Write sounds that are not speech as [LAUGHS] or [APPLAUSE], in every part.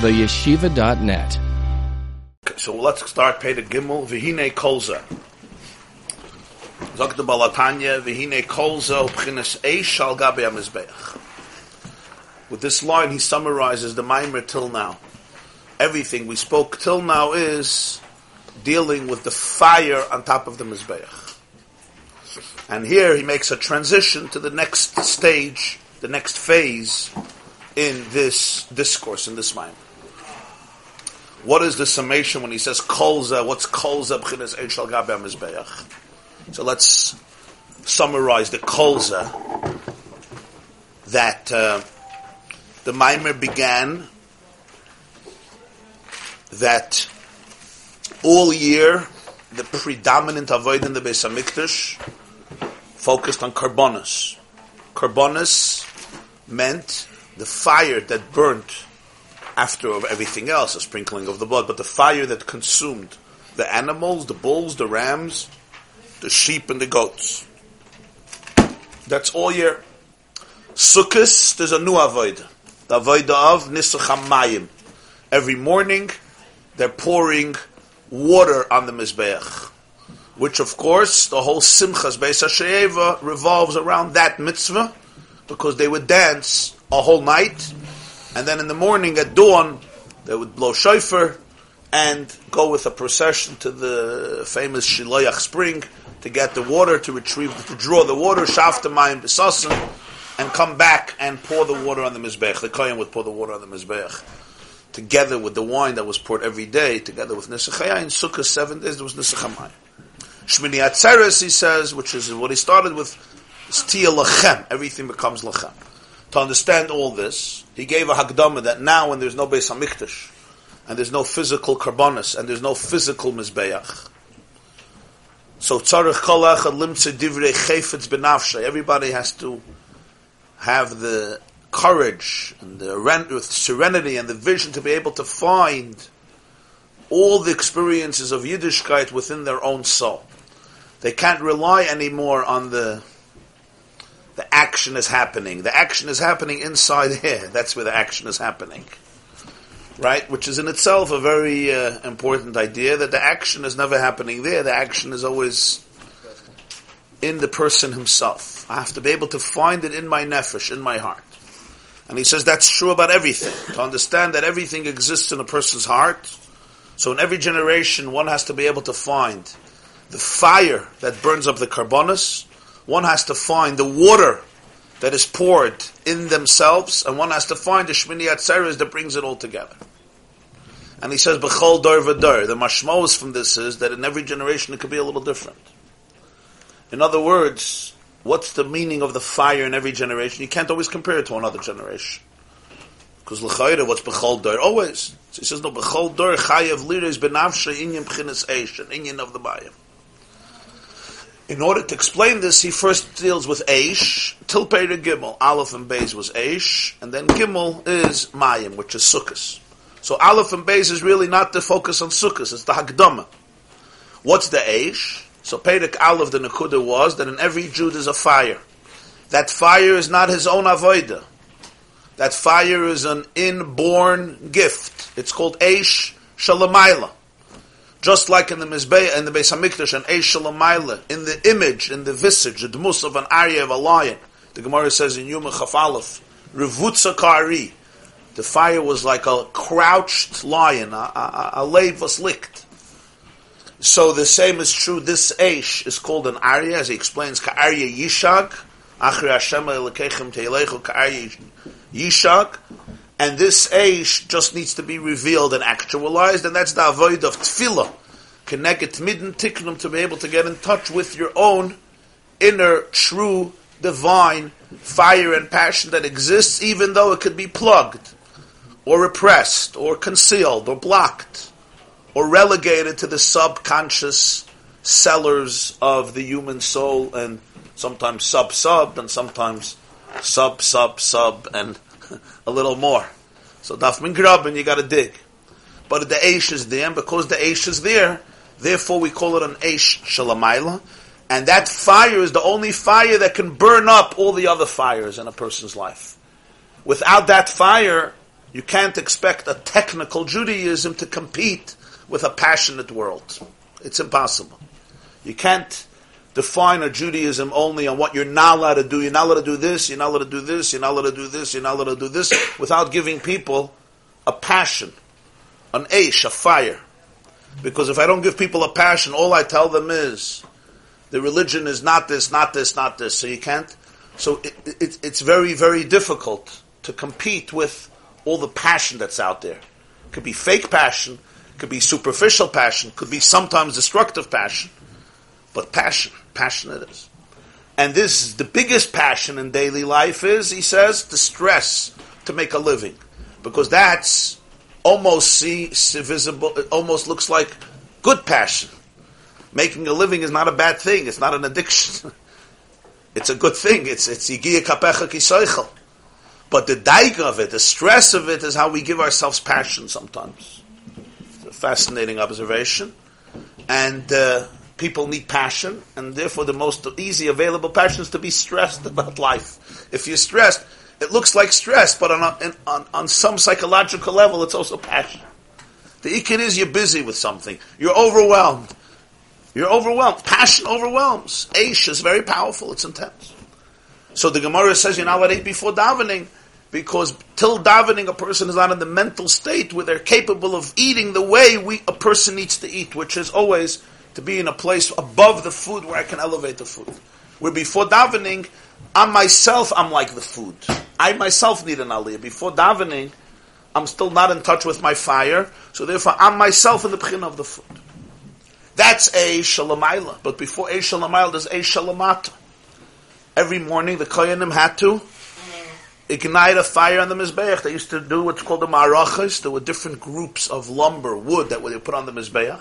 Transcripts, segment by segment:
theyeshiva.net. So let's start Peter Gimel, Vihine Kolza. Zok Balatanya, Vihine Kolza, Upchinas Eish al Gabi HaMizbeach. With this line, he summarizes the Maimer till now. Everything we spoke till now is dealing with the fire on top of the Mizbeach. And here he makes a transition to the next stage, the next phase in this discourse, in this Maimer. What is the summation when he says kolza? What's kolza b'chinas eichal gabe mizbeach? So let's summarize the kolza that uh, the mimer began that all year the predominant avoida in the Beis Hamikdash focused on carbonus. Carbonus meant the fire that burnt after of everything else, a sprinkling of the blood, but the fire that consumed the animals, the bulls, the rams, the sheep, and the goats. That's all year. Sukkot, there's a new avoida. The avoida of Nisach HaMayim. Every morning, they're pouring water on the Mizbeach. Which, of course, the whole Simchas Beis HaShe'eva revolves around that mitzvah, because they would dance a whole night, and then in the morning at dawn, they would blow shofar and go with a procession to the famous Shiloyach spring to get the water, to retrieve, to draw the water, shaftamayim besasim, and come back and pour the water on the mizbech. The kohen would pour the water on the mizbech, together with the wine that was poured every day, together with nisachaya. In Sukkah seven days there was nisachamay. Shmini Atzeres, he says, which is what he started with, is tia lachem. Everything becomes lachem. To understand all this, he gave a hagdama that now when there's no Beis Hamikdash, and there's no physical carbonus, and there's no physical mizbeach, so tzarech kolach limtze divrei chayfetz benafshay. Everybody has to have the courage and the serenity and the vision to be able to find all the experiences of Yiddishkeit within their own soul. They can't rely anymore on the the action is happening. The action is happening inside here. That's where the action is happening. Right? Which is in itself a very uh, important idea that the action is never happening there. The action is always in the person himself. I have to be able to find it in my nefesh, in my heart. And he says that's true about everything. To understand that everything exists in a person's heart. So in every generation, one has to be able to find the fire that burns up the carbonus, one has to find the water that is poured in themselves, and one has to find the Shmini Atzeres that brings it all together. And he says, B'chol dor v'dor. The mashmos from this is that in every generation it could be a little different. In other words, what's the meaning of the fire in every generation? You can't always compare it to another generation. Because l'chayre, what's b'chol dor? Always. So he says, no, b'chol dor chayev liris benavshe inyan p'chinas eish, an inyan of the bayim. In order to explain this, he first deals with Aish, Tilpere Gimel. Aleph and Beis was Aish, and then Gimel is Mayim, which is Sukkot. So Aleph and Beis is really not the focus on Sukkot, it's the Hagdama. What's the Aish? So Perek Aleph, the Nakuda was that in every Jew there's a fire. That fire is not his own avoida. That fire is an inborn gift. It's called Aish Shalamayla. Just like in the Mizbeah, in the Beis Hamikdash, and Eish in the image, in the visage, the dmus of an arya of a lion. The Gemara says in Yuma Chafalef, Revutza Kari. The fire was like a crouched lion, a, a, a lave was licked. So the same is true. This Eish is called an Arya, as he explains, Ka'arya Yishag, Achri Hashem Elekechem Ka'arya Yishag, and this Eish just needs to be revealed and actualized, and that's the avoida of tefillah. Connect it midden tiknum to be able to get in touch with your own inner, true, divine fire and passion that exists, even though it could be plugged, or repressed, or concealed, or blocked, or relegated to the subconscious cellars of the human soul, and sometimes sub sub, and sometimes sub sub sub, and [LAUGHS] a little more. So daf min and you got to dig. But the Aish is there, and because the Aish is there, therefore we call it an Aish Shalamayla. And that fire is the only fire that can burn up all the other fires in a person's life. Without that fire, You can't expect a technical Judaism to compete with a passionate world. It's impossible. You can't define a Judaism only on what you're not allowed to do. You're not allowed to do this, you're not allowed to do this, you're not allowed to do this, you're not allowed to do this, without giving people a passion, an ash, a fire. Because if I don't give people a passion, all I tell them is, the religion is not this, not this, not this. So you can't. So it, it, it's very, very difficult to compete with all the passion that's out there. It could be fake passion, could be superficial passion, could be sometimes destructive passion, but passion, passion it is. And this is the biggest passion in daily life is, he says, the stress to make a living. Because that's almost see, see visible, it almost looks like good passion. Making a living is not a bad thing, it's not an addiction. [LAUGHS] it's a good thing. It's it's kapecha. But the daig of it, the stress of it, is how we give ourselves passion sometimes. It's a fascinating observation. And uh, people need passion, and therefore the most easy available passion is to be stressed about life. If you're stressed, it looks like stress, but on, a, on, on some psychological level, it's also passion. The ikid is you're busy with something. You're overwhelmed. You're overwhelmed. Passion overwhelms. Aish is very powerful. It's intense. So the Gemara says you're not allowed to eat before davening because till davening a person is not in the mental state where they're capable of eating the way we a person needs to eat, which is always to be in a place above the food where I can elevate the food. Where before davening, I myself I'm like the food. I myself need an aliyah. Before davening, I'm still not in touch with my fire, so therefore I'm myself in the pchin of the food. That's a shalamayla. But before a shalamayla, there's a shalamata. Every morning the koyanim had to ignite a fire on the mizbeach. They used to do what's called the marachas. There were different groups of lumber, wood that they put on the mizbeach,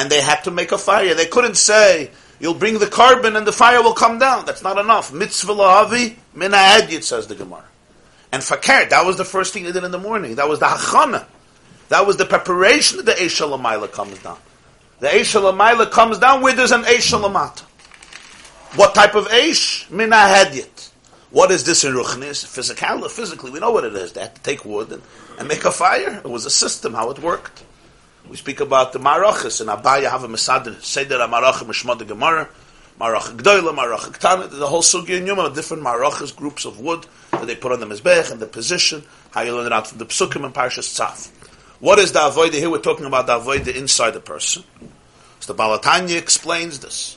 and they had to make a fire. They couldn't say you'll bring the carbon and the fire will come down. That's not enough. Mitzvah lahavi min says the Gemara. And fakir, that was the first thing they did in the morning. That was the hachana. That was the preparation that the Eishalamayla comes down. The Eishalamayla comes down where there's an Eishalamata. What type of Eish? Min what is this in Ruchnis? Physical, physically, we know what it is. They had to take wood and, and make a fire. It was a system, how it worked. We speak about the Marachas, and Abaya have a Mesader, Seder HaMarachim, Mishmad Gemara, Marach Gdoila, Marach Ktana, the whole Sugi and Yuma, different Marachas, groups of wood that they put on the Mizbech and the position, how you learn it out from the Psukim and Parshas Tzav. What is the Avodah? Here we're talking about the Avodah inside the person. So the Balatanya explains this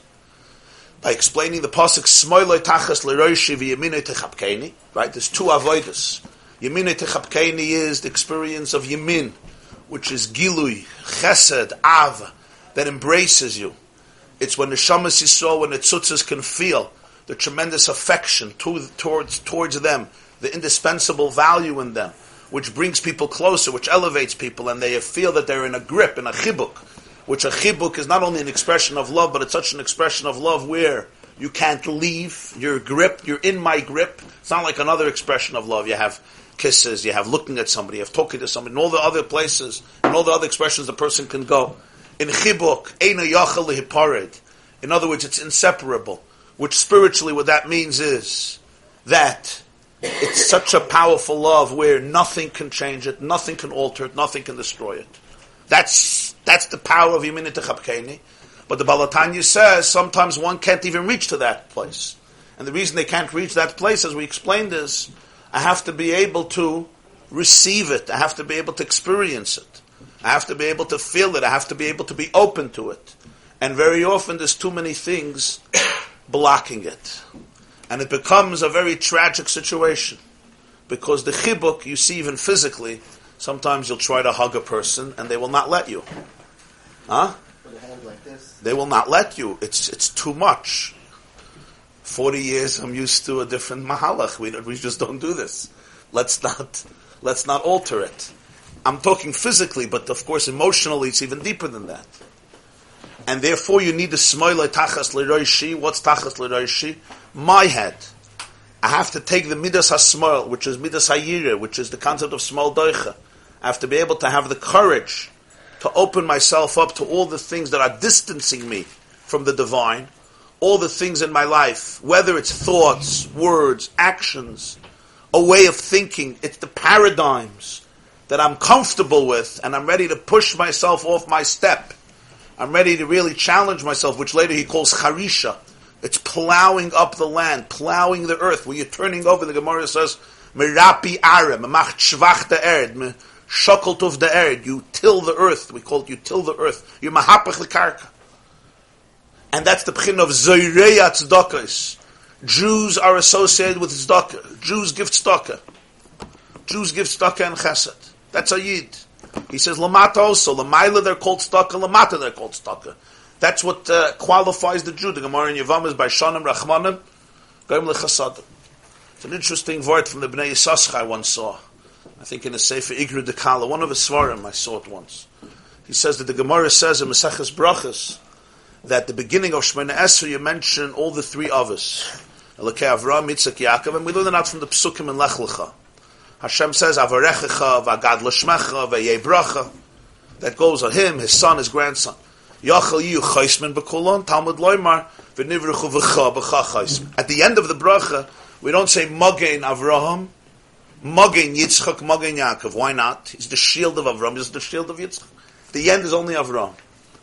by explaining the pasuk Smoiloi Tachas Leroishi v'Yemine Techapkeni. Right, there's two avodas. Yemine Techapkeni is the experience of Yemin, which is Gilui, Chesed, Av, that embraces you. It's when the Shamas Yisrael, when the Tzutzas can feel the tremendous affection to, towards towards them, the indispensable value in them, which brings people closer, which elevates people, and they feel that they're in a grip, in a chibuk, which a chibuk is not only an expression of love, but it's such an expression of love where you can't leave, you're gripped, you're in my grip. It's not like another expression of love. You have kisses, you have looking at somebody, you have talking to somebody, and all the other places, and all the other expressions the person can go. In chibuk, yachal. In other words, it's inseparable. Which spiritually, what that means is that it's such a powerful love where nothing can change it, nothing can alter it, nothing can destroy it. That's that's the power of Yemin Techapkeni. But the Balatanya says sometimes one can't even reach to that place. And the reason they can't reach that place, as we explained, is I have to be able to receive it. I have to be able to experience it. I have to be able to feel it. I have to be able to be open to it. And very often there's too many things [COUGHS] blocking it. And it becomes a very tragic situation. Because the chibuk, you see even physically, Sometimes you'll try to hug a person and they will not let you. Huh? Like they will not let you. It's it's too much. Forty years, I'm used to a different mahalach. We we just don't do this. Let's not let's not alter it. I'm talking physically, but of course emotionally, it's even deeper than that. And therefore, you need the smoile tachas leroishi. What's tachas leroishi? My head. I have to take the midas hasmoil, which is midas hayira, which is the concept of small doicha. I have to be able to have the courage to open myself up to all the things that are distancing me from the divine, all the things in my life, whether it's thoughts, words, actions, a way of thinking. It's the paradigms that I'm comfortable with and I'm ready to push myself off my step. I'm ready to really challenge myself, which later he calls charisha. It's plowing up the land, plowing the earth. When you're turning over, the Gemara says, Merapi arem, mach shvach the erd, shakalt of the erd. You till the earth. We call it you till the earth. You mahapach the karka. And that's the pchin of zoireya tzedakahs. Jews are associated with tzedakah. Jews give tzedakah. Jews give tzedakah and chesed. That's a yid. He says lamata also. Lamaila they're called tzedakah. Lamata they're called tzedakah. That's what uh, qualifies the Jew. The Gemara in Yavam is by Shanim Rachmanim, Goyim Lechasadim. It's an interesting word from the Bnei Yissaschar I once saw. I think in the Sefer Igru Dekala, one of his svarim, I saw it once. He says that the Gemara says in Maseches Brachas that the beginning of Shemona Esra you mention all the three us. Elokei Avram, Yitzchak, Yaakov, and we learn that from the Psukim in Lech Lecha. Hashem says, Avarechecha, Vagad Lashmecha, Vayei Bracha. That goes on him, his son, his grandson. Yachal yu chaisman b'kulon, Talmud loymar, v'nivruchu v'cha b'cha chaisman. At the end of the bracha, we don't say Magen Avraham, Magen Yitzchak, Magen Yaakov. Why not? He's the shield of Avraham, he's the shield of Yitzchak. The end is only Avraham.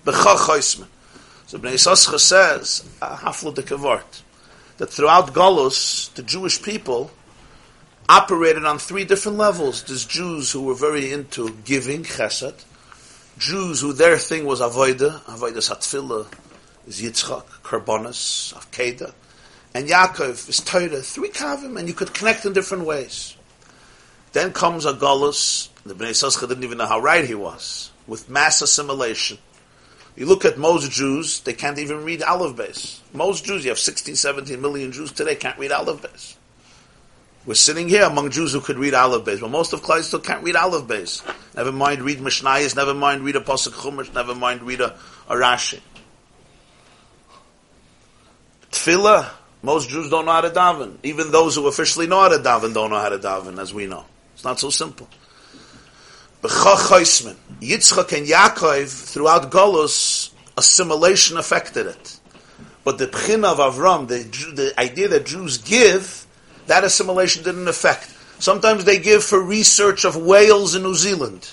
B'cha chaisman. So Bnei Yissaschar says, haflo de kavart, that throughout Galus, the Jewish people operated on three different levels. There's Jews who were very into giving, chesed, Jews who their thing was Avoida, Avoida Satfila is Yitzchak, Karbonis, Avkeda, and Yaakov is Torah, three kavim, and you could connect in different ways. Then comes a Golos, the Bnei Yissaschar didn't even know how right he was, with mass assimilation. You look at most Jews, they can't even read Aleph Beis. Most Jews, you have 16, 17 million Jews today, can't read Aleph Beis. We're sitting here among Jews who could read Aleph Beis, but most of Klai still can't read Aleph Beis. Never mind read Mishnayos, never mind read a Chumash, never mind read a, a Rashi. Tefillah, most Jews don't know how to daven. Even those who officially know how to daven don't know how to daven, as we know. It's not so simple. Yitzchak and Yaakov, throughout Golos, assimilation affected it. But the Pchin of Avram, the, the idea that Jews give, that assimilation didn't affect. Sometimes they give for research of whales in New Zealand.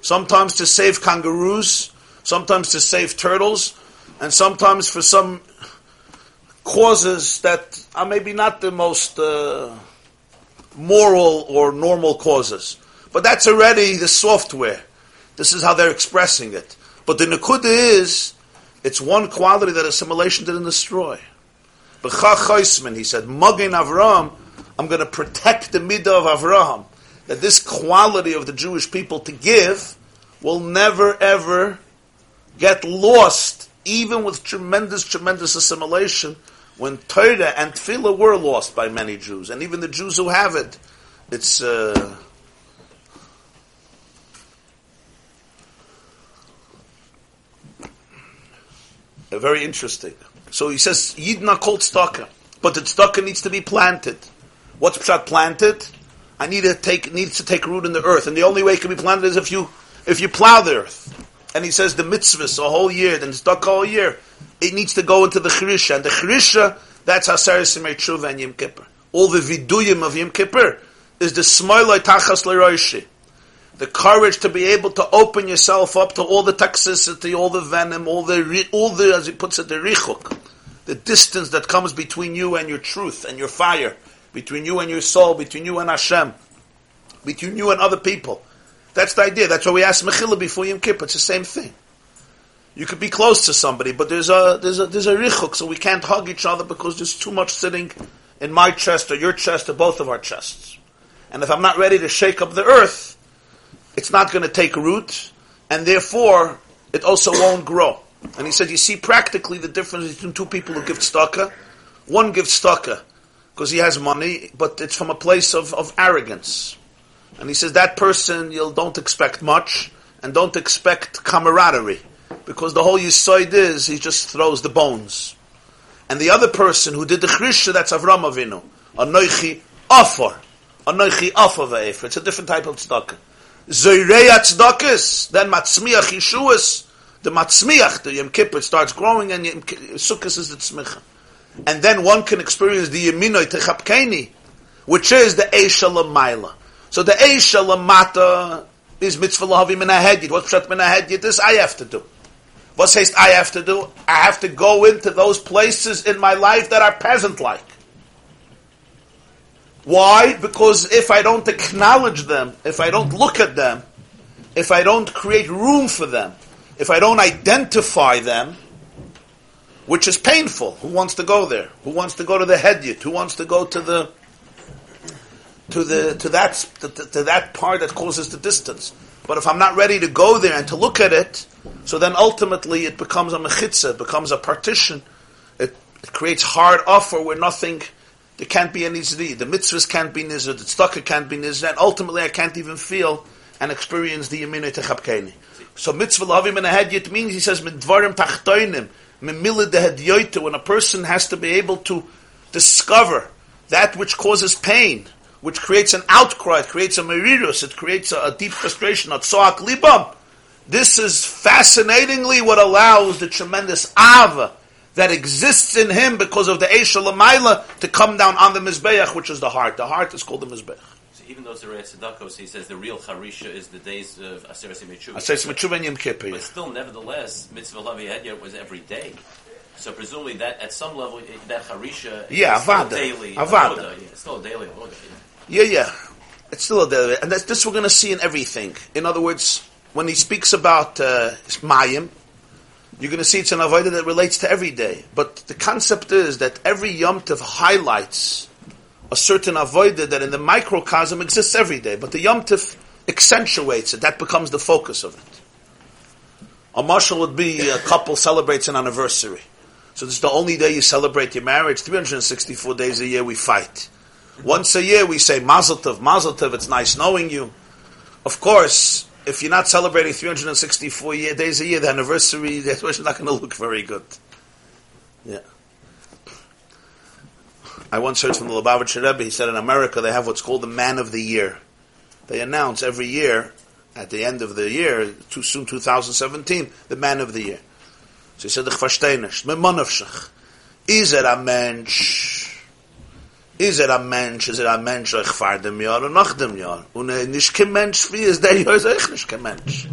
Sometimes to save kangaroos, sometimes to save turtles, and sometimes for some causes that are maybe not the most uh, moral or normal causes. But that's already the software. This is how they're expressing it. But the Nakuda is, it's one quality that assimilation didn't destroy. B'cha he said, Magin Avram, I'm going to protect the midah of Avraham. That this quality of the Jewish people to give will never ever get lost, even with tremendous, tremendous assimilation, when Torah and Tefillah were lost by many Jews, and even the Jews who have it, it's uh, very interesting. So he says, Yidna called tzedakah, but the tzedakah needs to be planted. What's pshat planted? I need to take needs to take root in the earth, and the only way it can be planted is if you if you plow the earth. And he says the mitzvahs a whole year, then tzedakah all year. It needs to go into the chrisha, and the chrisha that's Haseres Tshuva and Yom Kippur. All the viduyim of Yom Kippur is the smoiloi tachas leroishi the courage to be able to open yourself up to all the toxicity, all the venom, all the, all the, as he puts it, the richuk, the distance that comes between you and your truth and your fire, between you and your soul, between you and Hashem, between you and other people. That's the idea. That's why we ask Mechila before Yom Kippur. It's the same thing. You could be close to somebody, but there's a there's a there's a richuk, so we can't hug each other because there's too much sitting in my chest or your chest or both of our chests. And if I'm not ready to shake up the earth, it's not going to take root, and therefore it also won't grow. And he said, you see practically the difference between two people who give tzedakah. One gives tzedakah because he has money, but it's from a place of, of arrogance. And he says that person, you don't expect much, and don't expect camaraderie, because the whole yisoid is he just throws the bones. And the other person who did the chrisha, that's Avram Avinu, anoichi offer, anoichi offer It's a different type of tzedakah. Zoireya tzedakis, then matzmiach yeshuas, the matzmiach, the Yom Kippur starts growing, and Sukkot is the tzmicha. And then one can experience the yeminoi techapkeni, which is the Eisha Lamaila. So the Eisha Lamata is mitzvah a hedyet. What's pshat hedyet? This I have to do. What says I have to do? I have to go into those places in my life that are peasant-like. Why? Because if I don't acknowledge them, if I don't look at them, if I don't create room for them, if I don't identify them, which is painful. Who wants to go there? Who wants to go to the hedyet? Who wants to go to the to the to that to, to, that part that causes the distance? But if I'm not ready to go there and to look at it, so then ultimately it becomes a mechitza, it becomes a partition. It, it creates hard offer where nothing, there can't be any zri. The mitzvahs can't be nizr, the tzedakah can't be nizr, and ultimately I can't even feel and experience the yemine techapkeni. So mitzvah lavim in a head yet means he says midvarim tachtoinim when a person has to be able to discover that which causes pain, which creates an outcry, it creates a merirus, it creates a, a deep frustration, a tzoak libam. This is fascinatingly what allows the tremendous ava that exists in him because of the Eisha Lamaila to come down on the Mizbeach, which is the heart. The heart is called the Mizbeach So even though Zerei Tzedakos, he says the real Charisha is the days of Aseres Mitzvah. Aseres Mitzvah and Yom Kippur. But still, nevertheless, Mitzvah Lavi Hedyot was every day. So presumably that at some level that Harisha yeah, is avada. daily avada. Yeah, it's still a daily avoda. Yeah. yeah, yeah. It's still a daily, and that's this we're going to see in everything. In other words, when he speaks about uh, Mayim, you're going to see it's an avodah that relates to every day. But the concept is that every Yom Tov highlights a certain avodah that in the microcosm exists every day, but the Yom Tif accentuates it. That becomes the focus of it. A marshal would be a couple celebrates an anniversary. So this is the only day you celebrate your marriage. 364 days a year we fight. Once a year we say Mazel Tov, Mazel Tov, it's nice knowing you. Of course, if you're not celebrating 364 year, days a year, the anniversary, [LAUGHS] the not going to look very good. Yeah. I once heard from the Lubavitcher Rebbe, he said in America they have what's called the Man of the Year. They announce every year, at the end of the year, too soon 2017, the Man of the Year. So he said, Ich verstehe nicht. Mit Monofschach. Is er a Mensch? Is er a Mensch? Is er a Mensch euch vor dem Jahr und nach dem Jahr? Und er nicht kein Mensch wie ist der Jahr, ist er nicht kein Mensch.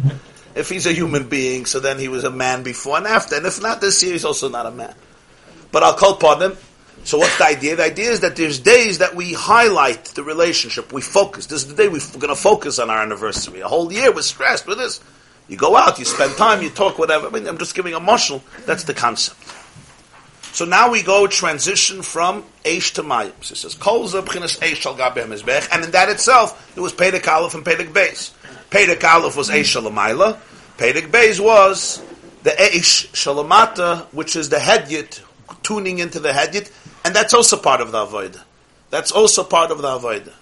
If he's a human being, so then he was a man before and after. And if not this year, he's also not a man. But I'll call upon him. So what's the idea? The idea is that there's days that we highlight the relationship, we focus. This is the day we're going to focus on our anniversary. A whole year we're stressed with this. You go out, you spend time, you talk, whatever. I mean, I'm just giving a mushal. That's the concept. So now we go transition from Eish to Mayim. So it says, Kol Zebchinas Eish Shal Gabeh And in that itself, there was Perek Aleph and Perek Beis. Perek Aleph was Eish Shalamayla. Pedek Beis was the Eish Shalamata, which is the Hedyet, tuning into the Hedyet. And that's also part of the Avodah. That's also part of the Avodah.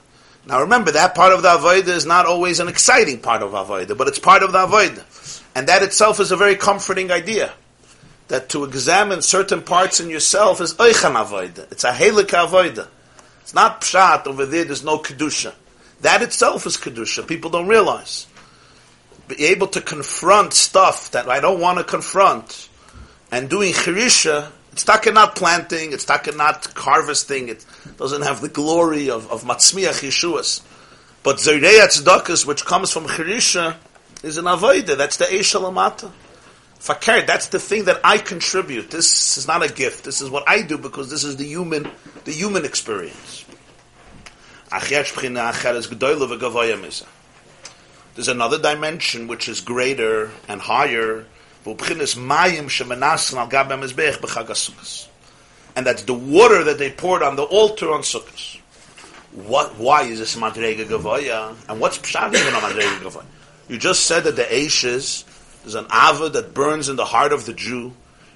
Now remember, that part of the Avodah is not always an exciting part of Avodah, but it's part of the Avodah. And that itself is a very comforting idea. That to examine certain parts in yourself is Oichan Avodah. It's a Helik Avodah. It's not Pshat, over there there's no Kedusha. That itself is Kedusha. People don't realize. Be able to confront stuff that I don't want to confront, and doing Chirisha it's taka not planting, it's taka not harvesting, it doesn't have the glory of, of Matzmiach Yeshuas. But Zerei Tzedakah, which comes from Chirisha, is an Avodah, that's the Eish Alamata. Fakir, that's the thing that I contribute. This is not a gift. This is what I do because this is the human, the human experience. There's another dimension which is greater and higher and that's the water that they poured on the altar on Sukkot. What? Why is this madrega gavoya? And what's pshat even on madrega gavoya? You just said that the ashes is an ava that burns in the heart of the Jew.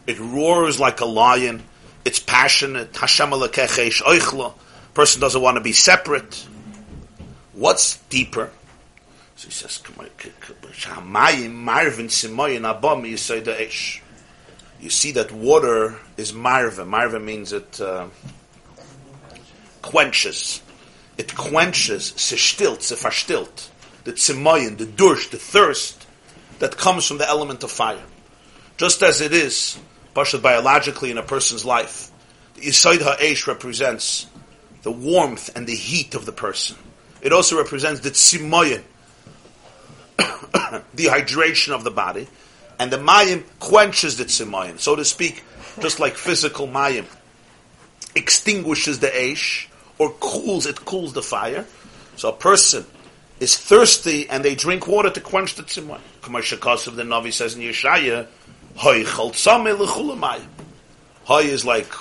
It roars like a lion. It's passionate. Hashem oichla. Person doesn't want to be separate. What's deeper? So he says, You see that water is marva. Marva means it uh, quenches. It quenches, se stilt, se verstilt, the tzimoyin, the dursh, the thirst that comes from the element of fire. Just as it is, partially biologically in a person's life, the Yisoid Ha'esh represents the warmth and the heat of the person. It also represents the tzimoyin, dehydration [COUGHS] of the body, and the mayim quenches the tzimoyin, so to speak, just like physical mayim extinguishes the ash or cools it cools the fire. So a person is thirsty and they drink water to quench the. Kamar of the Navi says in Yeshaya, Hoy chal Hoy is like,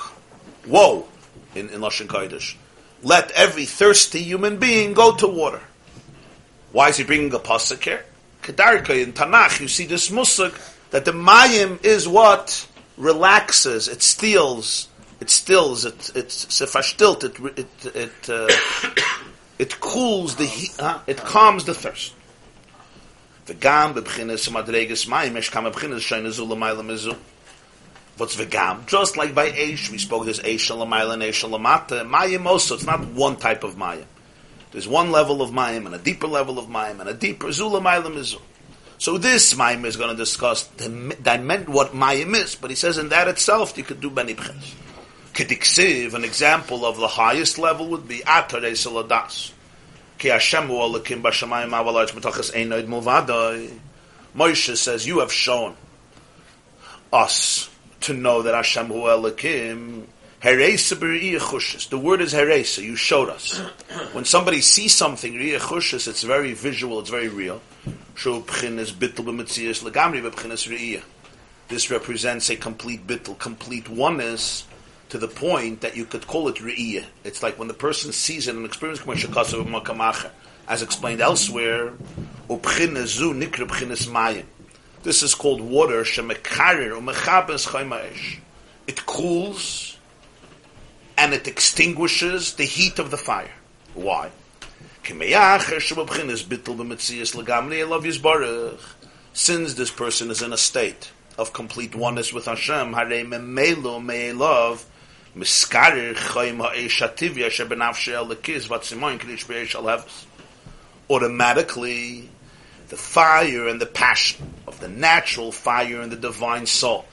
whoa, in, in Lashon Kodesh. Let every thirsty human being go to water. Why is he bringing a pasuk here? Kedarka in Tanakh, you see this musuk that the mayim is what relaxes, it steals, it stills, it it's sefashtilt, it it it uh, it cools the heat, uh, it calms the thirst. Mayim zula mayla mizu. What's? Just like by Eish, we spoke there's Eish Shalamayla and Eish Shalamata. Mayim also, it's not one type of Mayim. There's one level of Mayim and a deeper level of Mayim and a deeper Zula Mayla Mizu. So this Mayim is going to discuss the, what Mayim is, but he says in that itself you could do many B'ches. Kediksiv, an example of the highest level would be Atarei Saladas. Ki Hashem hu alakim b'shamayim avalach b'tachas einoid mulvadoi. Moshe says, you have shown us to know that Hashem hu Elokim. The word is heresa. You showed us. When somebody sees something, it's very visual. It's very real. This represents a complete bittul, complete oneness, to the point that you could call it re'iyah. It's like when the person sees it and experiences as explained elsewhere, this is called water. It cools and it extinguishes the heat of the fire. Why? Since this person is in a state of complete oneness with Hashem, automatically the fire and the passion of the natural fire and the divine soul,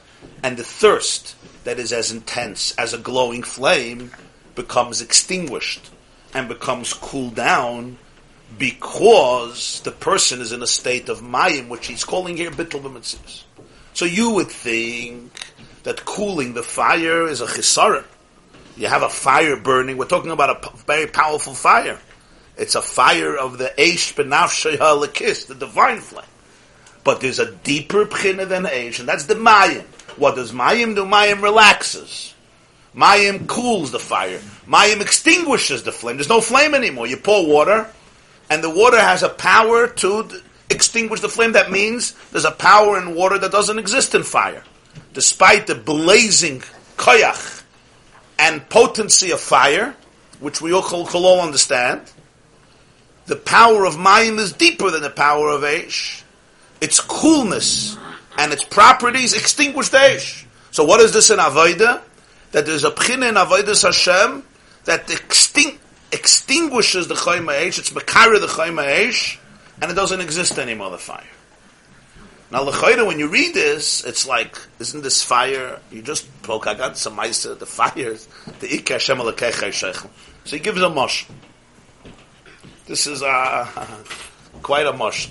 and the thirst that is as intense as a glowing flame becomes extinguished and becomes cooled down because the person is in a state of mayim, which he's calling here bittul b'mitzvahs. So you would think that cooling the fire is a chisaron. You have a fire burning. We're talking about a very powerful fire. It's a fire of the Eish Benafshay Halakis, the divine flame. But there's a deeper pchina than Eish, and that's the Mayim. What does Mayim do? Mayim relaxes. Mayim cools the fire. Mayim extinguishes the flame. There's no flame anymore. You pour water, and the water has a power to extinguish the flame. That means there's a power in water that doesn't exist in fire. Despite the blazing koyach and potency of fire, which we all, call all understand, the power of Mayim is deeper than the power of Aish. Its coolness and its properties extinguish the Aish. So what is this in Avodah? That there's a pchina in Avodah Hashem that extin- extinguishes the Chayma Aish, it's Makara the Chayma Aish, and it doesn't exist anymore, the fire. Now, L'chayra, when you read this, it's like, isn't this fire, you just, poke Pokagat, some the fire, the Ikka Hashem So he gives a mush. This is [LAUGHS] quite a mush.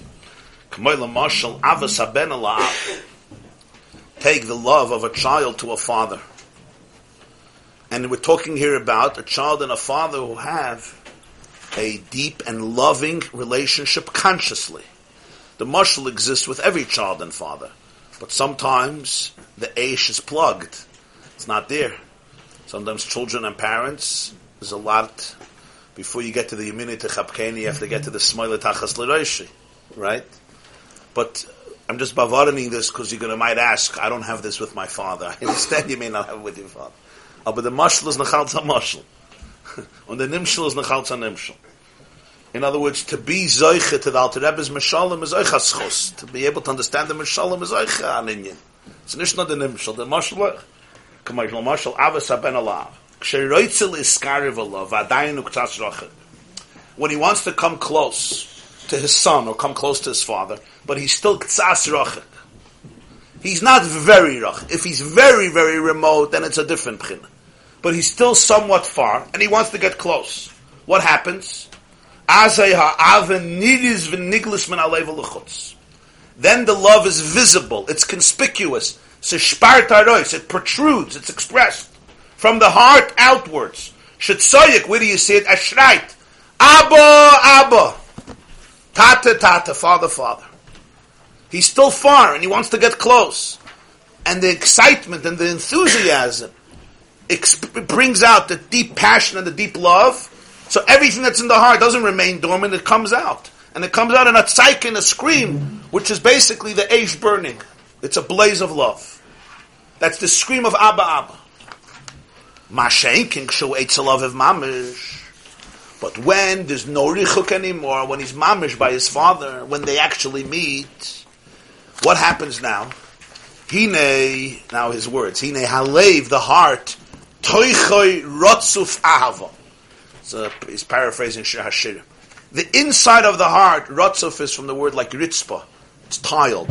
Take the love of a child to a father. And we're talking here about a child and a father who have a deep and loving relationship consciously. The mushal exists with every child and father. But sometimes the aish is plugged. It's not there. Sometimes children and parents, there's a lot before you get to the immunity chapkeni, you have to get to the smoile tachas l'roishi, right? But I'm just bavaroning this because you're going to might ask, I don't have this with my father. I understand you may not have it with your father. Oh, but the mashal is nechalza mashal. and [LAUGHS] the nimshal is nechalza nimshal. In other words, to be zoiche to the Alter Rebbe's Meshalim is oichaschos. To be able to understand the Meshalim is oicha aninyin. It's not the nimshal, the mashal, kamar mashal avas ben alav. When he wants to come close to his son or come close to his father, but he's still ktsas rachik. He's not very rach. If he's very, very remote, then it's a different pchina. but he's still somewhat far, and he wants to get close. What happens? Then the love is visible, it's conspicuous, it protrudes, it's expressed from the heart outwards. Shetzoyik, where do you see it? Ashreit. Abba, Abba. Tata, Tata, Father, Father. He's still far and he wants to get close. And the excitement and the enthusiasm brings out the deep passion and the deep love. So everything that's in the heart doesn't remain dormant, it comes out. And it comes out in a tzike and a scream, which is basically the Aish burning. It's a blaze of love. That's the scream of Abba Abba. Eitzel Mamish. But when there's no richuk anymore, when he's mamish by his father, when they actually meet, what happens now? Hine, now his words, Hine halev, the heart, toichoi rotzuf ahava. Uh, so he's paraphrasing Shir Hashir. The inside of the heart, rotzuf is from the word like ritzpa. It's tiled.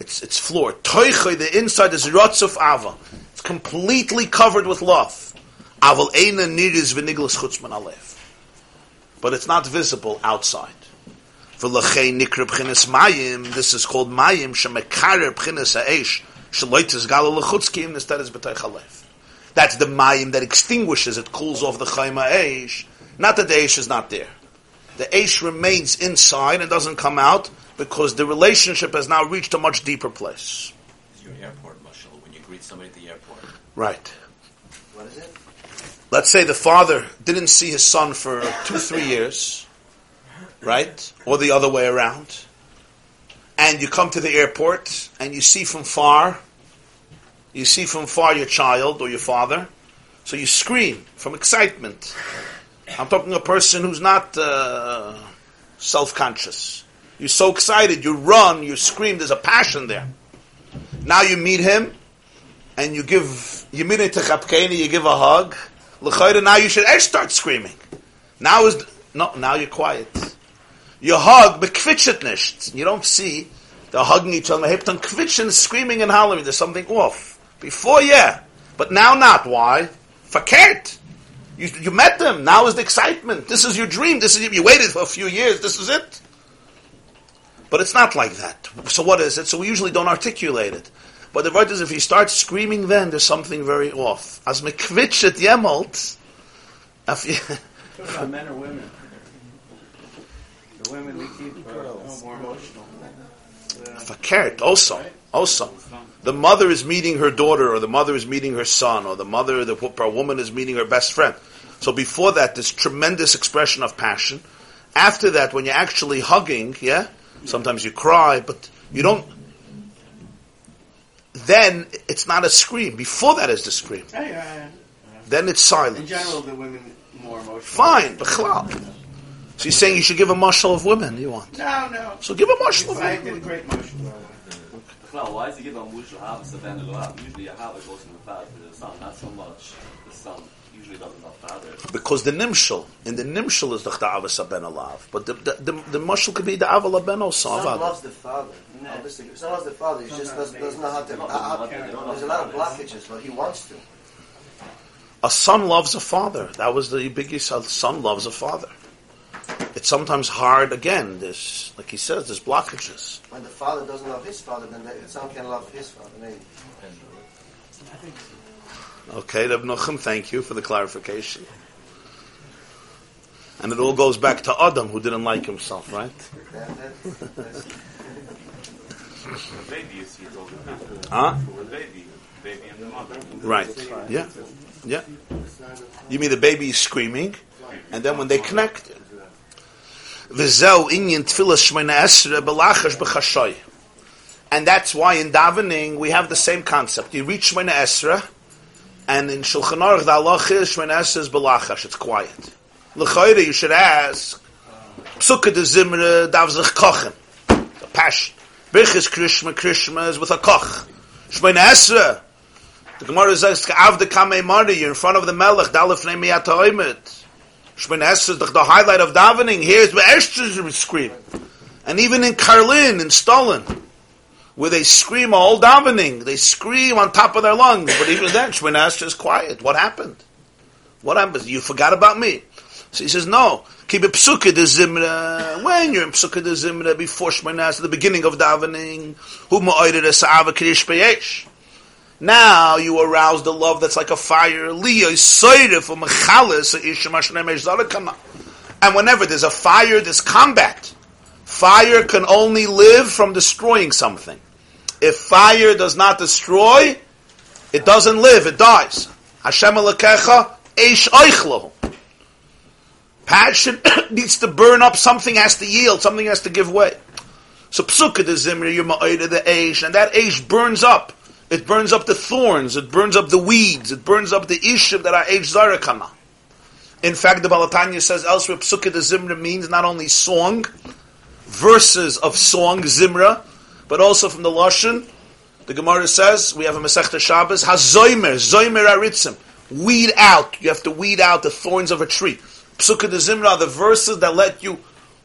It's, it's floor. Toichoi, the inside is rotzuf ava. It's completely covered with love. Aval eina niris v'niglas chutzman alev but it's not visible outside. V'lechei nikra b'chinas mayim, this is called mayim shemekarer b'chinas ha'esh shaloitis gala lechutzkim instead is b'tay. That's the mayim that extinguishes, it cools off the chayma eish. Not that the eish is not there. The eish remains inside and doesn't come out because the relationship has now reached a much deeper place. It's your airport, Marshall, when you greet somebody at the airport. Right. What is it? let's say the father didn't see his son for two, three years, right? Or the other way around. And you come to the airport and you see from far, you see from far your child or your father, so you scream from excitement. I'm talking a person who's not uh, self-conscious. You're so excited, you run, you scream, there's a passion there. Now you meet him, and you give, you meet him to you give a hug, L'chayra, now you should start screaming. Now is, no, now you're quiet. You hug, bekvitchet nicht. You don't see, they're hugging each other, hip kvitchen, screaming and hollering, there's something off. Before, yeah. But now not. Why? Fakert. You, you met them. Now is the excitement. This is your dream. This is, you waited for a few years. This is it. But it's not like that. So what is it? So we usually don't articulate it. But the word is, if you start screaming, then there's something very off. As mekvitchet yemalt. men or women? The women we keep are more emotional. Fakert also, also. The mother is meeting her daughter, or the mother is meeting her son, or the mother, the woman is meeting her best friend. So before that, this tremendous expression of passion. After that, when you're actually hugging, yeah, sometimes you cry, but you don't then it's not a scream. Before that is the scream. Yeah, yeah, yeah. Then it's silence. In general, the women more emotional. Fine, b'chlal. So you're saying you should give a marshal of women, you want? No, no. So give a marshal of women. I women. did a great marshal. Well, why is he giving mushal havas of then Usually a have goes in the father to the son, not so much the son usually doesn't love. Because the nimshal, in the nimshal is the avas ben alav, but the the, the, the marshal could be the aval ben also. Son loves the father. Obviously, son loves the father. He just doesn't, doesn't know how to. There's a lot of blockages, but he wants to. A son loves a father. That was the biggest. A son loves a father. It's sometimes hard. Again, this, like he says, there's blockages. When the father doesn't love his father, then the son can love his father. Maybe. Okay, Reb Nochem, thank you for the clarification. And it all goes back to Adam, who didn't like himself, right? Huh? Right. Yeah. Yeah. You mean the baby is screaming, and then when they connect. And that's why in davening we have the same concept. You reach Shemina Esra, and in Shulchan Aruch, the halach is Shemina Esra is belachash, it's quiet. L'chayre, you should ask, Psukkah de Zimre dav zich kochen, the passion. Birchis Krishma, Krishma is with a koch. Shemina Esra, the Gemara says, Av de Kamei Mari, you're in front of the Melech, Dalef Ha'oimet. Shemina Esra is the, the highlight of davening. Here's where Esther scream. And even in Karlin, in Stolin, where they scream all davening, they scream on top of their lungs, but even then, Shemina Esra is quiet. What happened? What happens? You forgot about me. So he says, no. Keep it psukkah de zimra. When you're in psukkah de zimra, before Shemanas, at the beginning of davening, hu ma'oided a sa'ava kirish beyesh. Now you arouse the love that's like a fire. And whenever there's a fire, there's combat. Fire can only live from destroying something. If fire does not destroy, it doesn't live, it dies. Hashem alakecha eish oichlo. Passion [COUGHS] needs to burn up, something has to yield, something has to give way. So psukkah the zimri, you're the eish, and that eish burns up. It burns up the thorns, it burns up the weeds, it burns up the ishim that are eish zarakana. In fact, the Baal HaTanya says elsewhere, psukkah the zimra means not only song, verses of song, zimra, but also from the Lashon, the Gemara says, we have a Masechta Shabbos, hazoimer, zoimer aritzim, weed out, you have to weed out the thorns of a tree. Psukkah de Zimra, the verses that let you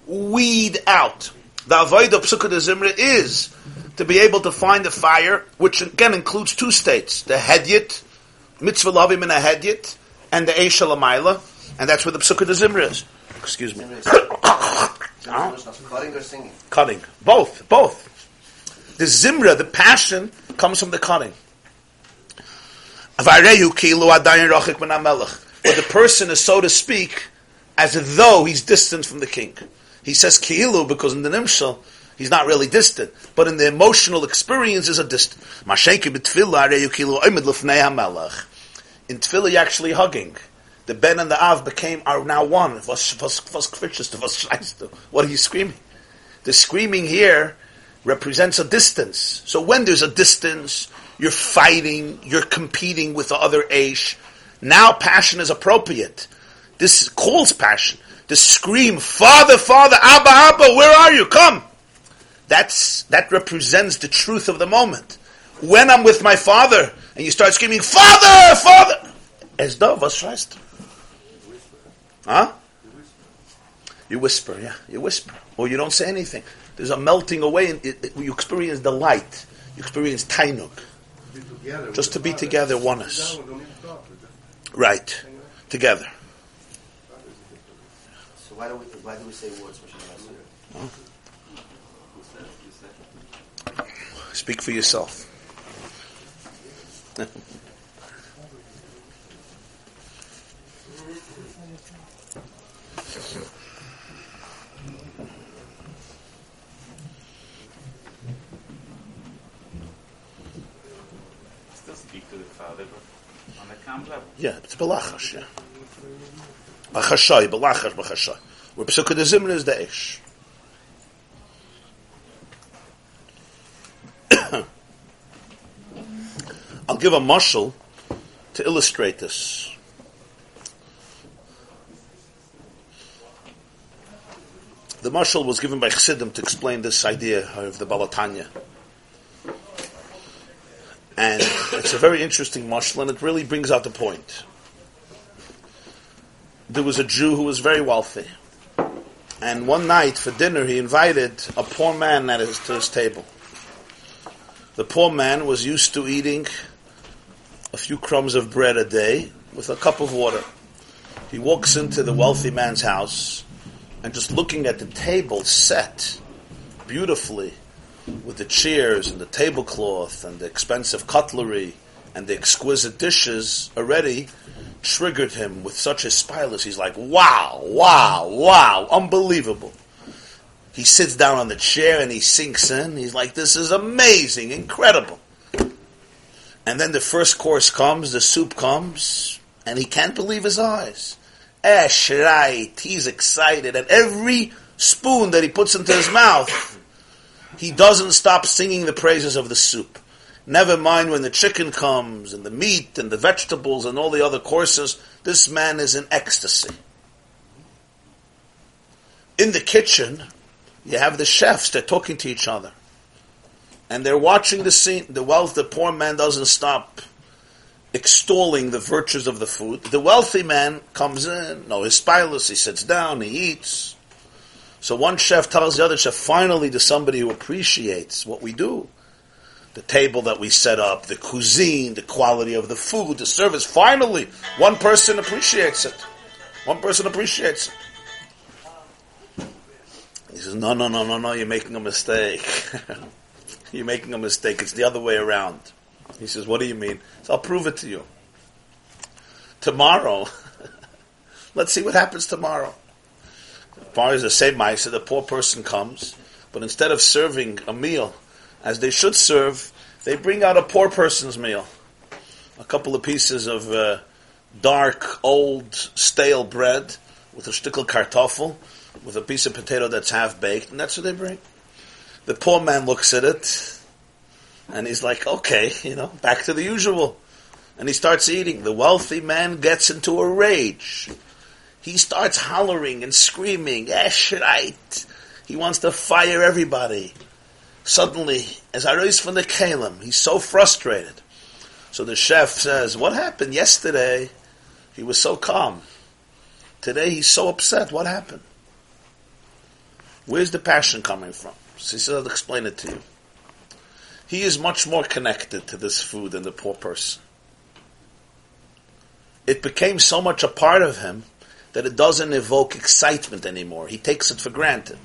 weed out. The avoid of Psukkah de Zimra is to be able to find the fire, which again includes two states, the Hedyet, Mitzvah Lavim and a Hedyet, and the Eishel and that's where the Psukkah de Zimra is. Excuse me. Cutting or singing? Cutting. Both, both. The Zimra, the passion, comes from the cutting where the person is, so to speak, as though he's distant from the king. He says ki'ilu because in the nimshal, he's not really distant, but in the emotional experience is a distant. In tefillah, you're actually hugging. The ben and the av became are now one. What are you screaming? The screaming here represents a distance. So when there's a distance, you're fighting, you're competing with the other Aish. Now passion is appropriate. This calls passion. The scream, Father, Father, Abba, Abba, where are you? Come! That's, that represents the truth of the moment. When I'm with my father, and you start screaming, Father, Father! Es da, was schreist Huh? You whisper, yeah, you whisper. Or you don't say anything. There's a melting away, and it, it, you experience the light. You experience tainuk. Just to be together, oneness. Right. Together. So why do we why do we say words? Huh? Speak for yourself. [LAUGHS] Yeah, it's belachash, yeah. Bachashay, belachash, bachashay. Where Pesukah is the Ish. [COUGHS] I'll give a mushal to illustrate this. The mushal was given by Chassidim to explain this idea of the Baal HaTanya. And it's a very interesting mushal, and it really brings out the point. There was a Jew who was very wealthy. And one night for dinner, he invited a poor man at his, to his table. The poor man was used to eating a few crumbs of bread a day with a cup of water. He walks into the wealthy man's house and just looking at the table set beautifully with the chairs and the tablecloth and the expensive cutlery and the exquisite dishes already triggered him with such a spilus. He's like, wow, wow, wow, unbelievable. He sits down on the chair and he sinks in. He's like, this is amazing, incredible. And then the first course comes, the soup comes, and he can't believe his eyes. Esh right, he's excited, and every spoon that he puts into his mouth, he doesn't stop singing the praises of the soup. Never mind when the chicken comes and the meat and the vegetables and all the other courses, this man is in ecstasy. In the kitchen, you have the chefs, they're talking to each other. And they're watching the scene. The wealth, the poor man doesn't stop extolling the virtues of the food. The wealthy man comes in, no, his spilus, he sits down, he eats. So one chef tells the other chef, finally to somebody who appreciates what we do. the table that we set up, the cuisine, the quality of the food, the service. Finally, one person appreciates it. One person appreciates it. He says, no, no, no, no, no, you're making a mistake. [LAUGHS] you're making a mistake. It's the other way around. He says, what do you mean? So I'll prove it to you. Tomorrow, [LAUGHS] let's see what happens tomorrow. As the same mice, the poor person comes, but instead of serving a meal, as they should serve, they bring out a poor person's meal. A couple of pieces of uh, dark, old, stale bread with a shtickle kartoffel, with a piece of potato that's half baked, and that's what they bring. The poor man looks at it, and he's like, okay, you know, back to the usual. And he starts eating. The wealthy man gets into a rage. He starts hollering and screaming, eh, Eshrite. He wants to fire everybody. Suddenly, as I rise from the kalim, he's so frustrated. So the chef says, What happened yesterday? He was so calm. Today he's so upset. What happened? Where's the passion coming from? So he says, I'll explain it to you. He is much more connected to this food than the poor person. It became so much a part of him that it doesn't evoke excitement anymore. He takes it for granted.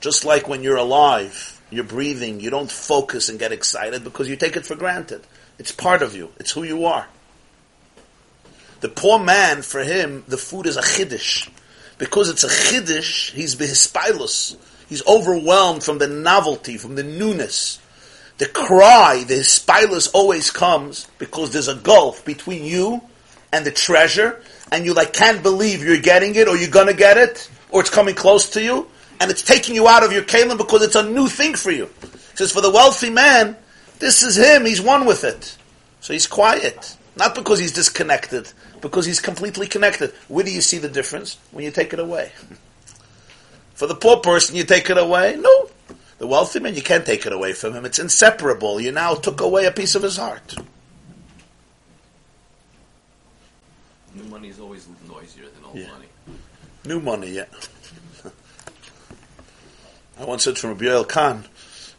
Just like when you're alive, you're breathing, you don't focus and get excited because you take it for granted. It's part of you. It's who you are. The poor man, for him, the food is a chiddush. Because it's a chiddush, he's behispilus. He's overwhelmed from the novelty, from the newness. The cry, the hispilus always comes because there's a gulf between you and the treasure, and you like can't believe you're getting it, or you're gonna get it, or it's coming close to you, and it's taking you out of your kalim because it's a new thing for you. He says, for the wealthy man, this is him, he's one with it. So he's quiet. Not because he's disconnected, because he's completely connected. Where do you see the difference? When you take it away. [LAUGHS] For the poor person, you take it away? No. The wealthy man, you can't take it away from him. It's inseparable. You now took away a piece of his heart. New money is always noisier than old Yeah. money. New money, yeah. I once heard from Rabbi Yoel Kahn,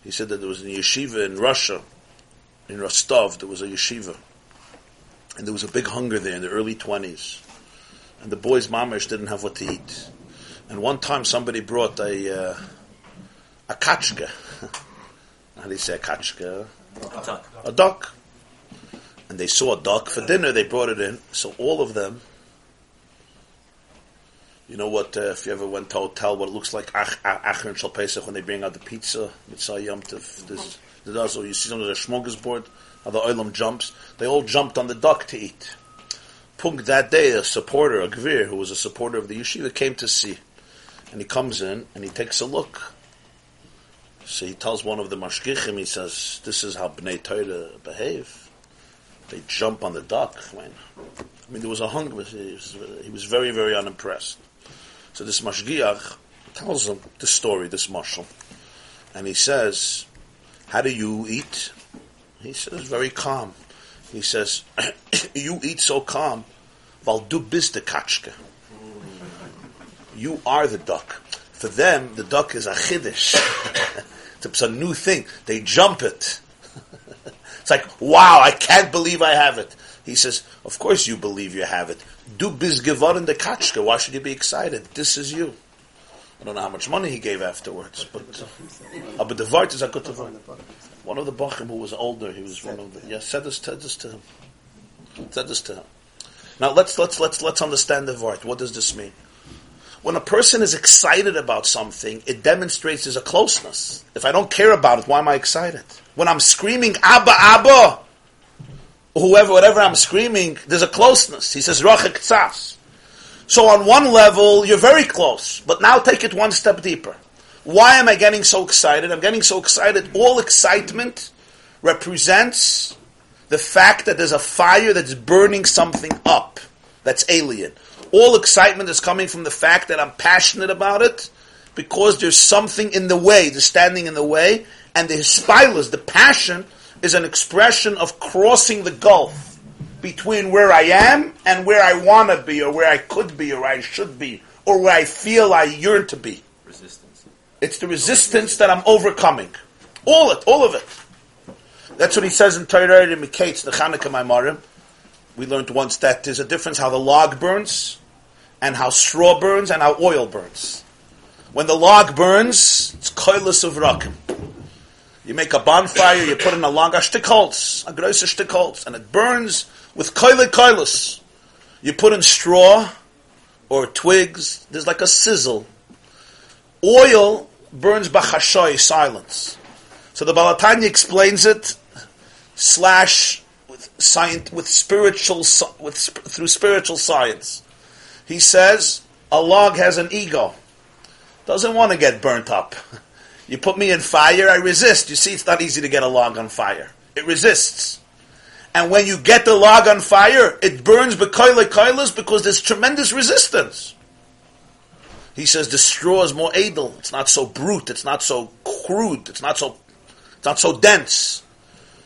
he said that there was a yeshiva in Russia, in Rostov, there was a yeshiva. And there was a big hunger there in the early 20s. And the boys' mamish didn't have what to eat. And one time somebody brought a, uh, a kachka. [LAUGHS] How do you say a kachka? Duck. a duck. And they saw a duck for dinner, they brought it in. So all of them, you know what, uh, if you ever went to a hotel, what it looks like Ach- Ach- Acher and Pesach when they bring out the pizza, Mitzvah Yom Tov, you see some of the smorgasbord, how the oilam jumps, they all jumped on the duck to eat. Punk that day, a supporter, a gvir, who was a supporter of the yeshiva, came to see. And he comes in and he takes a look. So he tells one of the mashgichim, he says, this is how Bnei Torah behave. They jump on the duck. I mean, I mean there was a hunger. He was, he was very, very unimpressed. So this mashgiach tells him this story, this mashal. And he says, how do you eat? He says, very calm. He says, [COUGHS] you eat so calm, weil du bist the kachke. You are the duck. For them, the duck is a chiddush. [COUGHS] it's a new thing. They jump it. It's like, wow, I can't believe I have it. He says, of course you believe you have it. Du bist geworden the kachke. Why should you be excited? This is you. I don't know how much money he gave afterwards, but uh, but the vart is a good. One of the bachim who was older, he was one of the yeah said this, said this to him. Said this to him. Now let's let's let's let's understand the vart. What does this mean? When a person is excited about something, it demonstrates there's a closeness. If I don't care about it, why am I excited? When I'm screaming Abba Abba, whoever whatever I'm screaming, there's a closeness. He says Rachek Tzas. So on one level, you're very close, but now take it one step deeper. Why am I getting so excited? I'm getting so excited. All excitement represents the fact that there's a fire that's burning something up that's alien. All excitement is coming from the fact that I'm passionate about it because there's something in the way, the standing in the way, and the hispilus, the passion, is an expression of crossing the gulf between where I am and where I want to be, or where I could be, or I should be, or where I feel I yearn to be. Resistance. It's the resistance that I'm overcoming. All it, all of it. That's what he says in Torah in Miketz, the Chanukah Maimarim. We learned once that there's a difference how the log burns, and how straw burns, and how oil burns. When the log burns, it's koilus of rakim. You make a bonfire, you put in a log, a a große shtikholz, and it burns with koile koilus. You put in straw or twigs, there's like a sizzle. Oil burns bachashoy, silence. So the Baal HaTanya explains it slash science with spiritual with through spiritual science. He says a log has an ego, doesn't want to get burnt up. You put me in fire, I resist. You see, it's not easy to get a log on fire. It resists. And when you get the log on fire, it burns because there's tremendous resistance. He says the straw is more edel. It's not so brute. It's not so crude. It's not so, it's not so dense.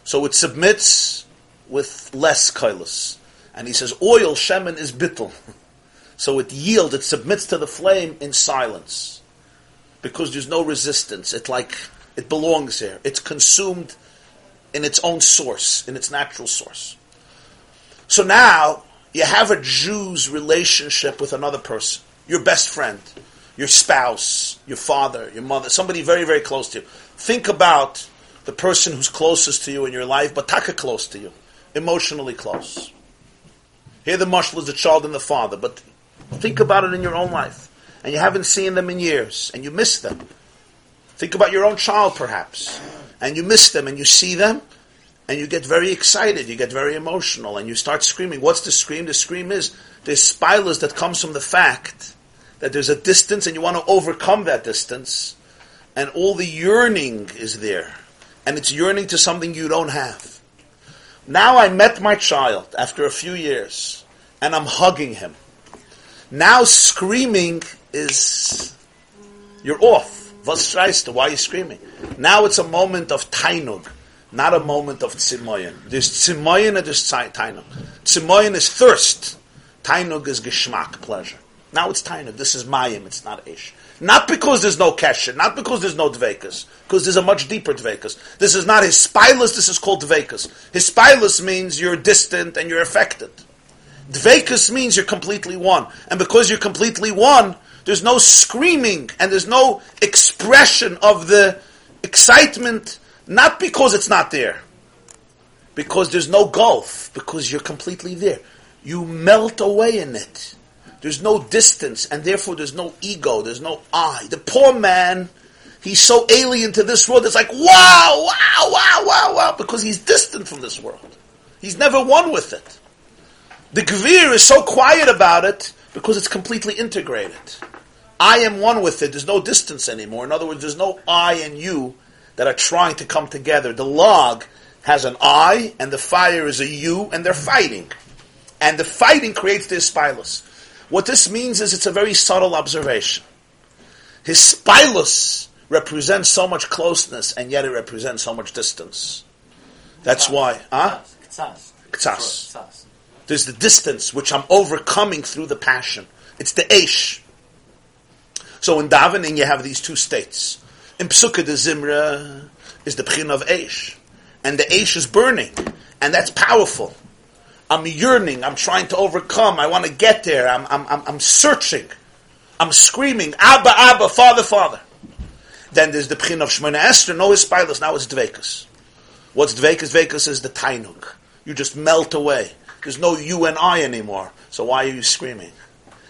So it submits with less koilos. And he says oil, shemen, is bittel. [LAUGHS] So it yields, it submits to the flame in silence. Because there's no resistance. It like, it belongs there. It's consumed in its own source, in its natural source. So now, you have a Jew's relationship with another person, your best friend, your spouse, your father, your mother, somebody very, very close to you. Think about the person who's closest to you in your life, but taka close to you, emotionally close. Here the mushal is the child and the father, but think about it in your own life. And you haven't seen them in years, and you miss them. Think about your own child, perhaps, and you miss them, and you see them, and you get very excited, you get very emotional, and you start screaming. What's the scream? The scream is there's spilers that comes from the fact that there's a distance, and you want to overcome that distance, and all the yearning is there and it's yearning to something you don't have. Now I met my child after a few years, and I'm hugging him. Now screaming is you're off. Was schreist Why are you screaming? Now it's a moment of tainug, not a moment of tzimoyen. There's tzimoyen and there's tainug. Tzimoyen is thirst. Tainug is geschmack, pleasure. Now it's tainug. This is mayim. It's not ish. Not because there's no kesher, not because there's no dvekas, because there's a much deeper dvekas. This is not his spilus, this is called dvekas. His spilus means you're distant and you're affected. Dvekas means you're completely one. And because you're completely one, there's no screaming and there's no expression of the excitement, not because it's not there, because there's no gulf, because you're completely there. You melt away in it. There's no distance, and therefore there's no ego, there's no I. The poor man, he's so alien to this world, it's like, wow, wow, wow, wow, wow, because he's distant from this world. He's never one with it. The Gvir is so quiet about it because it's completely integrated. I am one with it. There's no distance anymore. In other words, there's no I and you that are trying to come together. The log has an I, and the fire is a you, and they're fighting. And the fighting creates the spilus. What this means is it's a very subtle observation. His spilus represents so much closeness, and yet it represents so much distance. That's why, huh? Ktsas. There's the distance which I'm overcoming through the passion. It's the Aish. So in davening, you have these two states. In Psukkah, the Zimra is the Pchin of Aish. And the Aish is burning. And that's powerful. I'm yearning. I'm trying to overcome. I want to get there. I'm, I'm, I'm, I'm searching. I'm screaming, Abba, Abba, Father, Father. Then there's the Pchin of Shemona Esther. No Hispilus. Now it's Dvekas. What's Dvekas? Dvekas is the Tainug. You just melt away. There's no you and I anymore. So why are you screaming?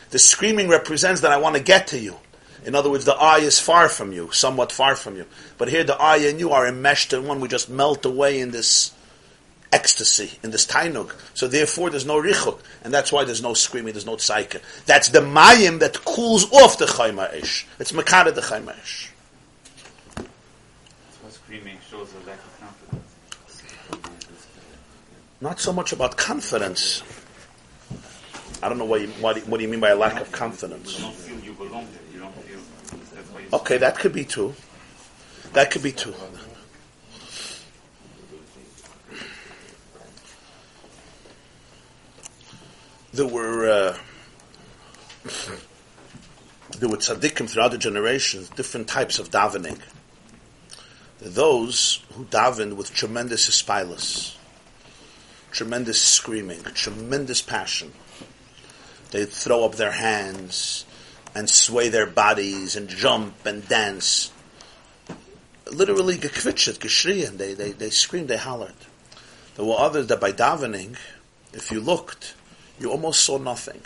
The screaming represents that I want to get to you. In other words, the I is far from you, somewhat far from you. But here the I and you are enmeshed in one. We just melt away in this ecstasy, in this tainug. So therefore, there's no richuk, and that's why there's no screaming, there's no tzaika. That's the mayim that cools off the chayma ish. It's makara the chayma ish. screaming shows a lack of confidence. Not so much about confidence. I don't know what, you, what, what do you mean by a lack of confidence. You don't feel you belong there. You don't feel. That's why you Okay, that could be true. That could be true. There were uh, there were tzaddikim throughout the generations, different types of davening. those who davened with tremendous aspilus, tremendous screaming, tremendous passion. They'd throw up their hands and sway their bodies and jump and dance. Literally gekvitchet, geschrien, they, they, they screamed, they hollered. There were others that by davening, if you looked, you almost saw nothing.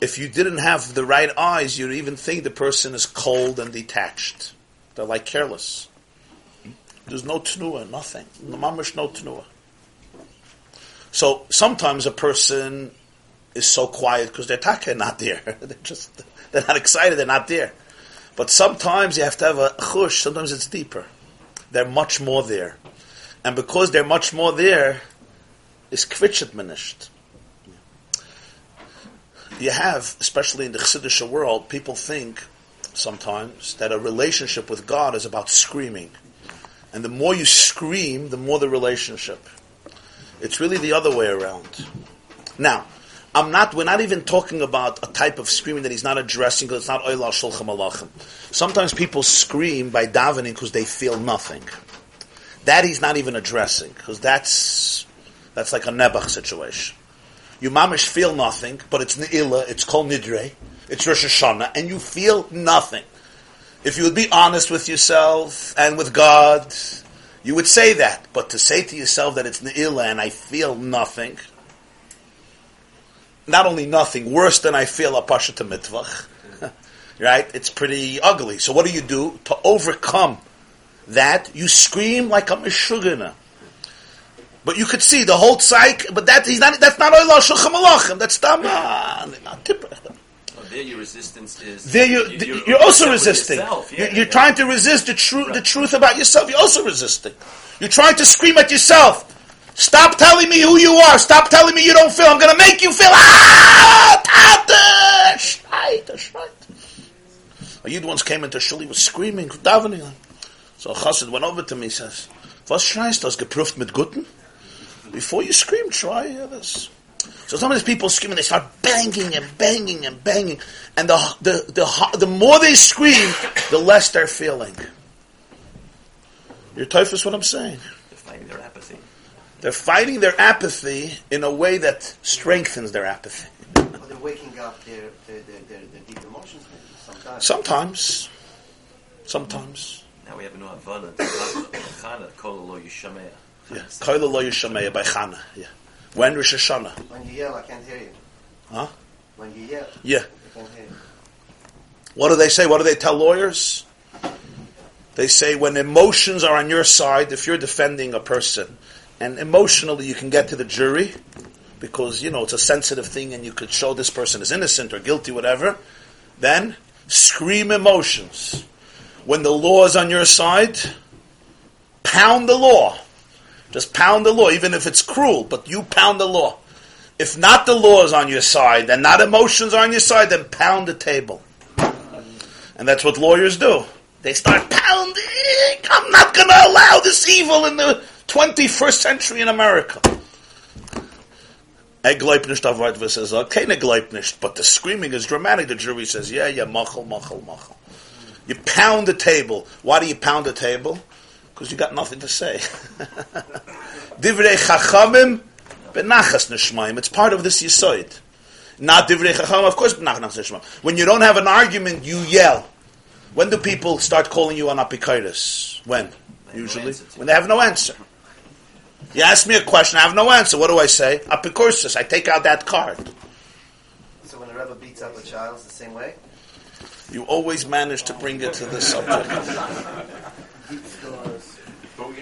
If you didn't have the right eyes, you'd even think the person is cold and detached. They're like careless. There's no tnua, nothing. No mamish, no tnua. So sometimes a person is so quiet because their taka not there. [LAUGHS] they're just they're not excited. They're not there. But sometimes you have to have a chush. Sometimes it's deeper. They're much more there, and because they're much more there, is kvitchet menished. You have, especially in the Chassidish world, people think sometimes that a relationship with God is about screaming. And the more you scream, the more the relationship. It's really the other way around. Now, I'm not, we're not even talking about a type of screaming that he's not addressing because it's not oila shulchem alachim. Sometimes people scream by davening because they feel nothing. That he's not even addressing because that's, that's like a Nebuch situation. You mamish feel nothing, but it's ne'ilah, it's called nidre, it's Rosh Hashanah, and you feel nothing. If you would be honest with yourself and with God, you would say that. But to say to yourself that it's ne'ilah and I feel nothing, not only nothing, worse than I feel a pasha to mitvach, [LAUGHS] right? It's pretty ugly. So what do you do to overcome that? You scream like a meshugana. But you could see the whole psych, but that he's not. That's not shulchan malachim. That's tama. Not there your resistance is. There you, you're, you're also resisting. Yourself, yeah, you're, you're yeah. trying to resist the truth, right. the truth about yourself. You're also resisting. You're trying to scream at yourself. Stop telling me who you are. Stop telling me you don't feel. I'm going to make you feel. Ah, right, that's right. A Yid once came into shul. He was screaming, davening. So a chassid went over to me. and Says, "Was schreist das geprüft mit Guten? Before you scream, try this." So some of these people scream and they start banging and banging and banging, and the the the, the more they scream, the less they're feeling. You're typhus what I'm saying. They're fighting their apathy. They're fighting their apathy in a way that strengthens their apathy. But they're waking up their their, their, their, their deep emotions sometimes. Sometimes. Sometimes. Now we have a new Havana. Kol Lo Yishamea. Yeah, Kol Lo Yishamea by Chana. Yeah. When Rosh Hashanah? When you yell, I can't hear you. Huh? When you yell, yeah. I can't hear you. What do they say? What do they tell lawyers? They say when emotions are on your side, if you're defending a person, and emotionally you can get to the jury, because you know it's a sensitive thing, and you could show this person is innocent or guilty, whatever. Then scream emotions. When the law is on your side, pound the law. Just pound the law, even if it's cruel, but you pound the law. If not the law is on your side, and not emotions are on your side, then pound the table. And that's what lawyers do. They start pounding. I'm not going to allow this evil in the 21st century in America. Er gleibt nicht auf was er sagt. Nicht. But the screaming is dramatic. The jury says, yeah, yeah, machel, machel, machel. You pound the table. Why do you pound the table? Because you got nothing to say. [LAUGHS] Divrei chachamim benachas nishmayim. It's part of this yisoid. Not divrei chachamim, of course, benachas nishmayim. When you don't have an argument, you yell. When do people start calling you on apikaitis? When? Usually. When they have no answer. You ask me a question, I have no answer. What do I say? Apikursis. I take out that card. So when a Rebbe beats up a child, it's the same way? You always manage to bring it to the subject. [LAUGHS]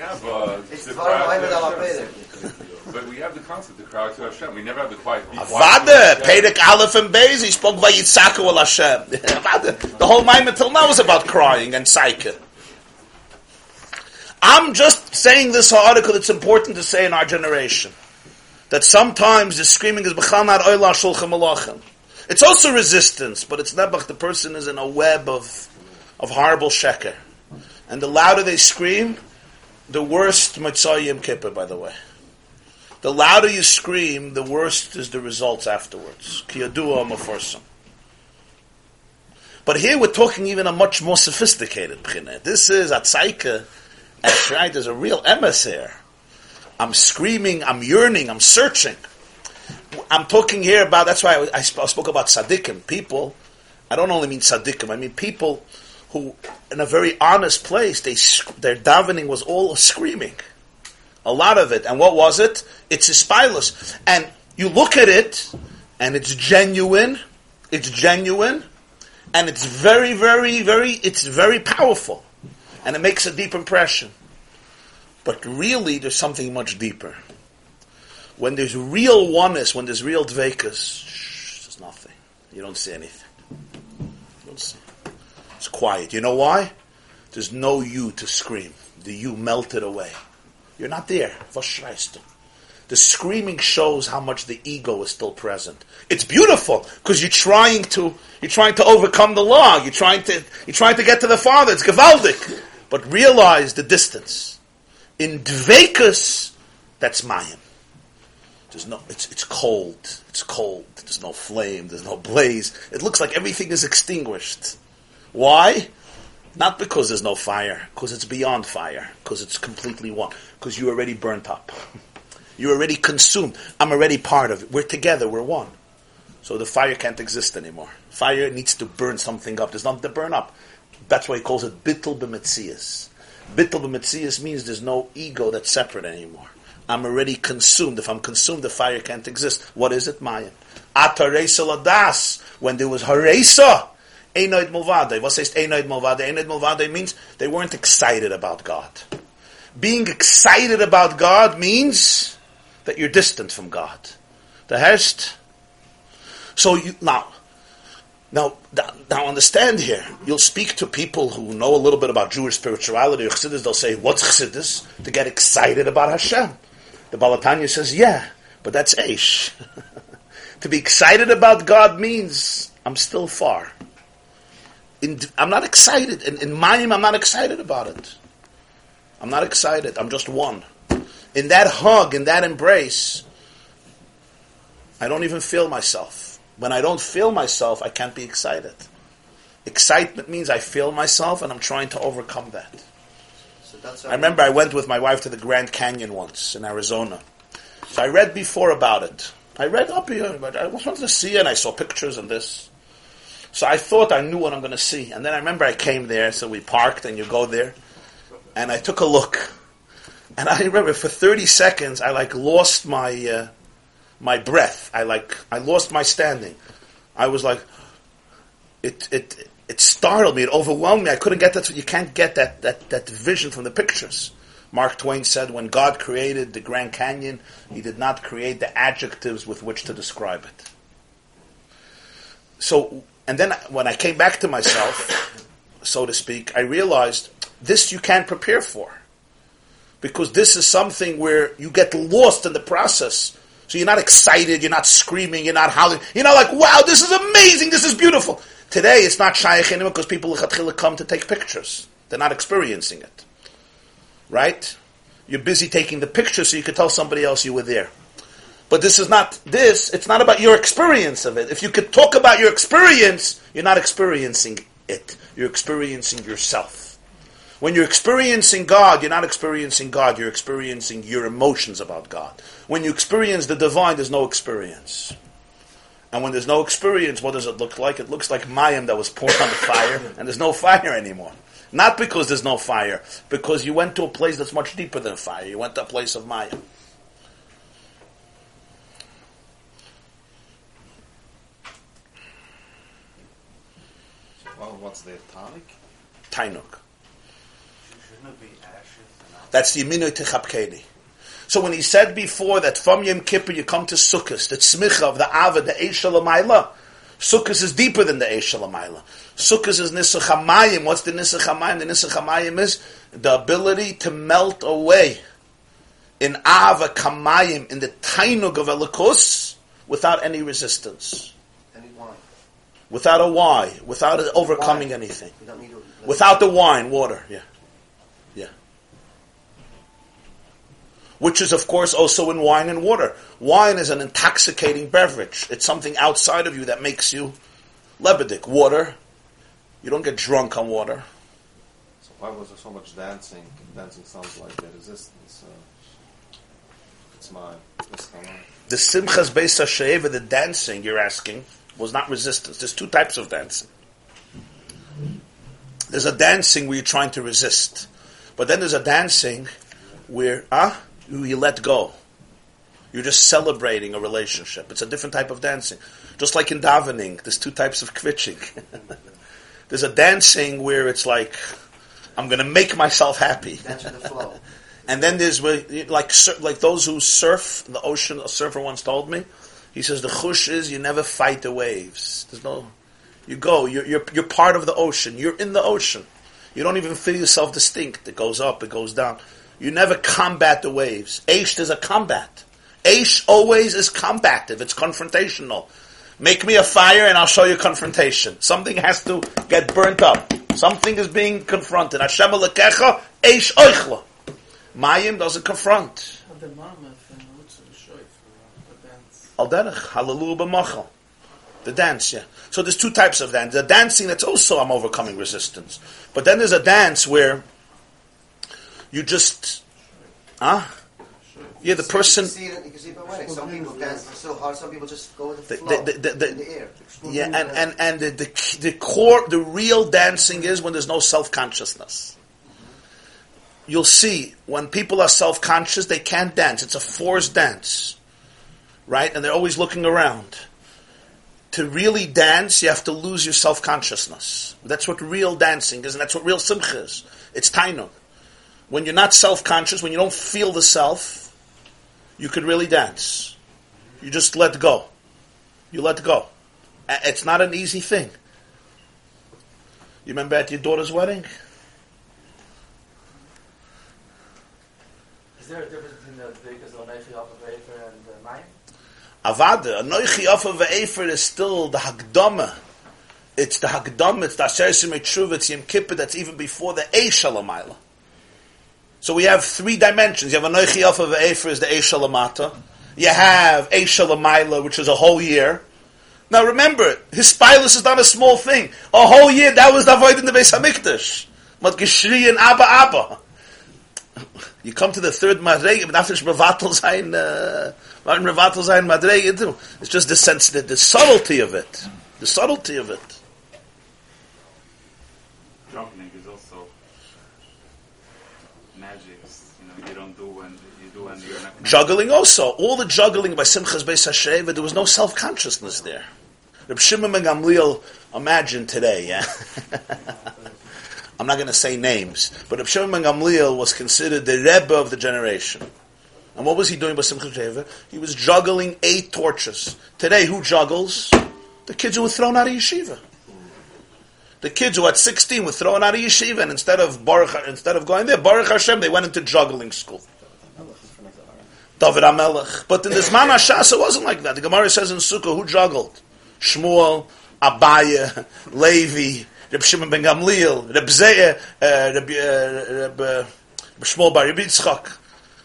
But we have uh, It's the Dvar cry to al Hashem. HaPedek. But we have the concept, the cry to Hashem. We never have the quiet. be quiet Vada, to Aleph and Beis, he spoke by Yitzhaku al Hashem. [LAUGHS] Vada. The whole Maimon until now is about crying and psyche. I'm just saying this article, it's important to say in our generation. That sometimes the screaming is B'chal not Oila Shulchan Malachim. It's also resistance, but it's Nebuch, the person is in a web of, of horrible sheker. And the louder they scream, the worst Mitzvah Yom Kippur, by the way. The louder you scream, the worse is the results afterwards. Kiyadua maforsam. But here we're talking even a much more sophisticated b'china. This is a Atzaika, and right, there's a real emes here. I'm screaming, I'm yearning, I'm searching. I'm talking here about, that's why I, I spoke about tzaddikim, people. I don't only mean tzaddikim, I mean people who, in a very honest place, they their davening was all screaming. A lot of it. And what was it? It's Ispilus. And you look at it, and it's genuine, it's genuine, and it's very, very, very, it's very powerful. And it makes a deep impression. But really, there's something much deeper. When there's real oneness, when there's real dvekas, there's nothing. You don't see anything. It's quiet. You know why? There's no you to scream. The you melted away. You're not there. The screaming shows how much the ego is still present. It's beautiful because you're trying to you're trying to overcome the law. You're trying to you're trying to get to the Father. It's gewaldic, but realize the distance. In dvekus, that's mayim. There's no. It's it's cold. It's cold. There's no flame. There's no blaze. It looks like everything is extinguished. Why? Not because there's no fire, because it's beyond fire, because it's completely one, because you already burnt up. You're already consumed. I'm already part of it. We're together. We're one. So the fire can't exist anymore. Fire needs to burn something up. There's nothing to burn up. That's why he calls it bittul b'metzias. Bittul b'metzias means there's no ego that's separate anymore. I'm already consumed. If I'm consumed, the fire can't exist. What is it, Mayan? Ataresa ladas. When there was haresa, Einoid Mulvade. What says Einoid Mulvade? Einoid Mulvade means they weren't excited about God. Being excited about God means that you're distant from God. The Hest. So you, now, now, now understand here. You'll speak to people who know a little bit about Jewish spirituality or Chassidus. They'll say, "What's Chassidus?" To get excited about Hashem. The Baal HaTanya says, "Yeah, but that's Aish." [LAUGHS] to be excited about God means I'm still far in, I'm not excited. In, in Mayim, I'm not excited about it. I'm not excited. I'm just one. In that hug, in that embrace, I don't even feel myself. When I don't feel myself, I can't be excited. Excitement means I feel myself and I'm trying to overcome that. So I remember I went with my wife to the Grand Canyon once in Arizona. So I read before about it. I read up here, but I wanted to see it and I saw pictures and this. So I thought I knew what I'm going to see. And then I remember I came there, so we parked and you go there. And I took a look. And I remember for 30 seconds, I like lost my, uh, my breath. I like, I lost my standing. I was like, it, it, it startled me. It overwhelmed me. I couldn't get that. You can't get that, that, that vision from the pictures. Mark Twain said when God created the Grand Canyon, he did not create the adjectives with which to describe it. So and then when I came back to myself, so to speak, I realized this you can't prepare for. Because this is something where you get lost in the process. So you're not excited, you're not screaming, you're not howling. You're not like, wow, this is amazing, this is beautiful. Today it's not shaykh anymore because people come to take pictures. They're not experiencing it. Right? You're busy taking the picture so you could tell somebody else you were there. But this is not this, it's not about your experience of it. If you could talk about your experience, you're not experiencing it. You're experiencing yourself. When you're experiencing God, you're not experiencing God, you're experiencing your emotions about God. When you experience the divine, there's no experience. And when there's no experience, what does it look like? It looks like mayim that was poured on the fire, and there's no fire anymore. Not because there's no fire, because you went to a place that's much deeper than fire. You went to a place of mayim. Well, what's the tonic? Tainuk. That's the Yeminu Techapkeni. So when he said before that from Yom Kippur you come to Sukkot, that smicha of the Ava, the Eish Shalamayla, Sukkot is deeper than the Eish Shalamayla. Sukkot is Nisach What's the Nisach The Nisach is the ability to melt away in Ava Kamayim, in the Tainug of Elikus, without any resistance without a why, without overcoming wine. anything, without the wine, water, yeah, yeah. Which is, of course, also in wine and water. Wine is an intoxicating beverage. It's something outside of you that makes you lebedik. Water You don't get drunk on water. So why was there so much dancing? Dancing sounds like a resistance. Uh, it's my this time on. The Simchas Beis HaSheva, the dancing you're asking, was not resistance. There's two types of dancing. There's a dancing where you're trying to resist. But then there's a dancing where, ah, you let go. You're just celebrating a relationship. It's a different type of dancing. Just like in davening, there's two types of kvitching. [LAUGHS] there's a dancing where it's like, I'm going to make myself happy. That's the flow. [LAUGHS] And then there's like like those who surf the ocean. A surfer once told me, he says the chush is you never fight the waves. There's no, you go. You're you're you're part of the ocean. You're in the ocean. You don't even feel yourself distinct. It goes up, it goes down. You never combat the waves. Aish is a combat. Aish always is combative. It's confrontational. Make me a fire and I'll show you confrontation. Something has to get burnt up. Something is being confronted. Hashem Aish oichla. Mayim doesn't confront. The mama from Lutzer Shoy for the dance. Al derech, hallelujah b'machal. The dance, yeah. So there's two types of dance. The dancing that's also I'm overcoming resistance. But then there's a dance where you just, huh? Yeah, the person, You can see you can see it by wedding. Some people dance so hard, some people just go with the flow the- the- the- in the air. yeah, and, and, and the, the, the core, the real dancing is when there's no self-consciousness. You'll see, when people are self-conscious, they can't dance. It's a forced dance. Right? And they're always looking around. To really dance, you have to lose your self-consciousness. That's what real dancing is, and that's what real simcha is. It's tainug. When you're not self-conscious, when you don't feel the self, you could really dance. You just let go. You let go. It's not an easy thing. You remember at your daughter's wedding? Is there a difference between the Birkas of Neichi off of Efer and uh, mine? Avada, Anoichi Afa Ve'efer is still the Hagdama. It's the Hagdama, it's the Asher Shemei Tshuva, it's Yom Kippur, that's even before the Eish Shalamayla. So we have three dimensions. You have Anoichi Afa Ve'efer is the Eish Shalamata. You have Eish Shalamayla, which is a whole year. Now remember, his spilus is not a small thing. A whole year, that was the void in the Beis HaMikdash. Mat Geshri and Abba Abba. [LAUGHS] You come to the third madrege, but after Revatel sein, uh, Martin Revatel sein madrege too. It's just the sense, the, the subtlety of it, the subtlety of it. Juggling is also magic. You know, you don't do when you do when you're not. Juggling also, all the juggling by Simchas Beis Hasheva, there was no self consciousness there. Reb Shimon Gamliel, imagine today, yeah. [LAUGHS] I'm not going to say names, but Reb Shimon Gamliel was considered the Rebbe of the generation. And what was he doing by Simchas Sheva? He was juggling eight torches. Today, who juggles? The kids who were thrown out of yeshiva. The kids who at 16 were thrown out of yeshiva, and instead of Baruch, instead of going there, Baruch Hashem, they went into juggling school. David Amelech. But in this Man Hashas, it wasn't like that. The Gemara says in Sukkah, who juggled? Shmuel, Abaya, Levi, Reb Shimon ben Gamliel, Reb Zeir, uh, Reb, uh, Reb, uh, Reb Shmuel bar Yitzchak,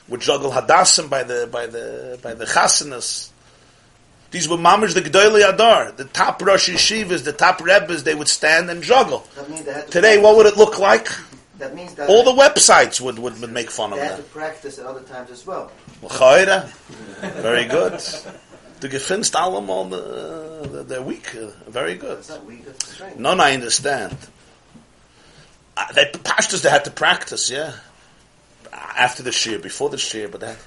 would juggle Hadassim by the, by the, by the Chasanas. These were mamish the G'dayli Adar, the top Rosh Yeshivas, the top Rebbes, they would stand and juggle. That means they had to Today, what would it look like? That means that All the websites would, would, would make fun of that. they had to practice at other times as well. Very good. The gefinst allemaal, the, the, they're weak. uh, Very good. It's not weak, it's strength. None I understand. Uh, they pastors they had to practice, yeah. After the shir, before the shir, but that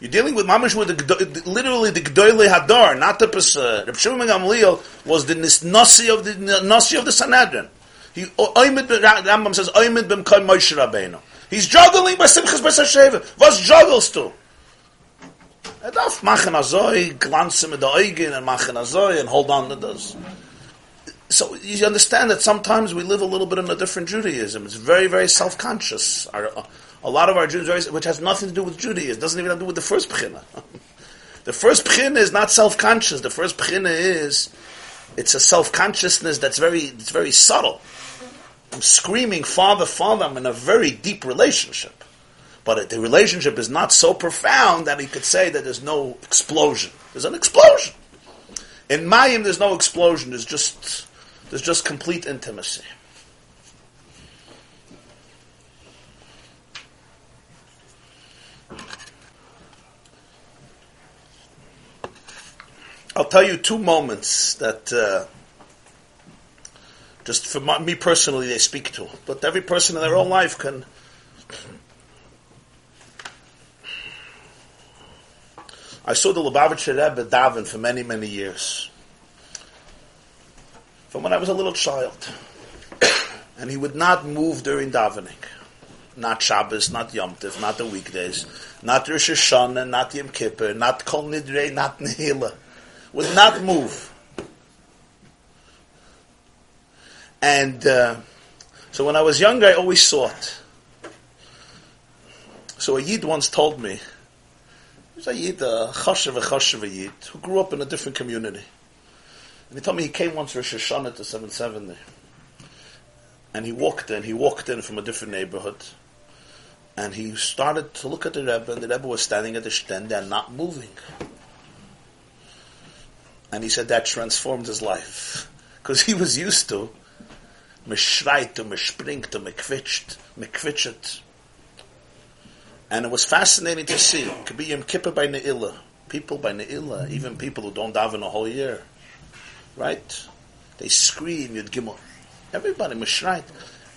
you're dealing with mamish with the, literally the gdoile hadar, not the pesa. Reb Shimon Gamliel was the nasi of the nasi of the Sanhedrin. He oimid Rambam says oimid b'm Moshe Rabbeinu. He's juggling by Simchas Beis Hasheva. Was juggles du? Er machen azoi, glanzen mit and machen azoi and hold on to this. So you understand that sometimes we live a little bit in a different Judaism. It's very, very self-conscious. Our, a lot of our Jews, which has nothing to do with Judaism, doesn't even have to do with the first pchina. [LAUGHS] the first pchina is not self-conscious. The first pchina is it's a self-consciousness that's very, it's very subtle. I'm screaming, Father, Father. I'm in a very deep relationship, but the relationship is not so profound that he could say that there's no explosion. There's an explosion. In Mayim, there's no explosion. There's just there's just complete intimacy. Tell you two moments that uh, just for my, me personally they speak to, but every person in their own life can. I saw the Lubavitcher Rebbe daven for many, many years. From when I was a little child. [COUGHS] and he would not move during davening. Not Shabbos, not Yom Tov, not the weekdays, not Rosh Hashanah, not Yom Kippur, not Kol Nidrei, not Nehila. Would not move. And uh, so when I was younger, I always it. So a Yid once told me, he was a Yid, a Choshev, a Choshev Yid, who grew up in a different community. And he told me he came once for Rosh Hashanah to 770. And he walked in, he walked in from a different neighborhood. And he started to look at the Rebbe, and the Rebbe was standing at the stand and not moving. And he said that transformed his life. Because he was used to me schreit und me springt und me quitscht, me quitscht. And it was fascinating to see. It could be Yom Kippur by Ne'ilah. People by Ne'ilah, even people who don't daven a whole year. Right? They scream, Yud Gimel. Everybody mishreit.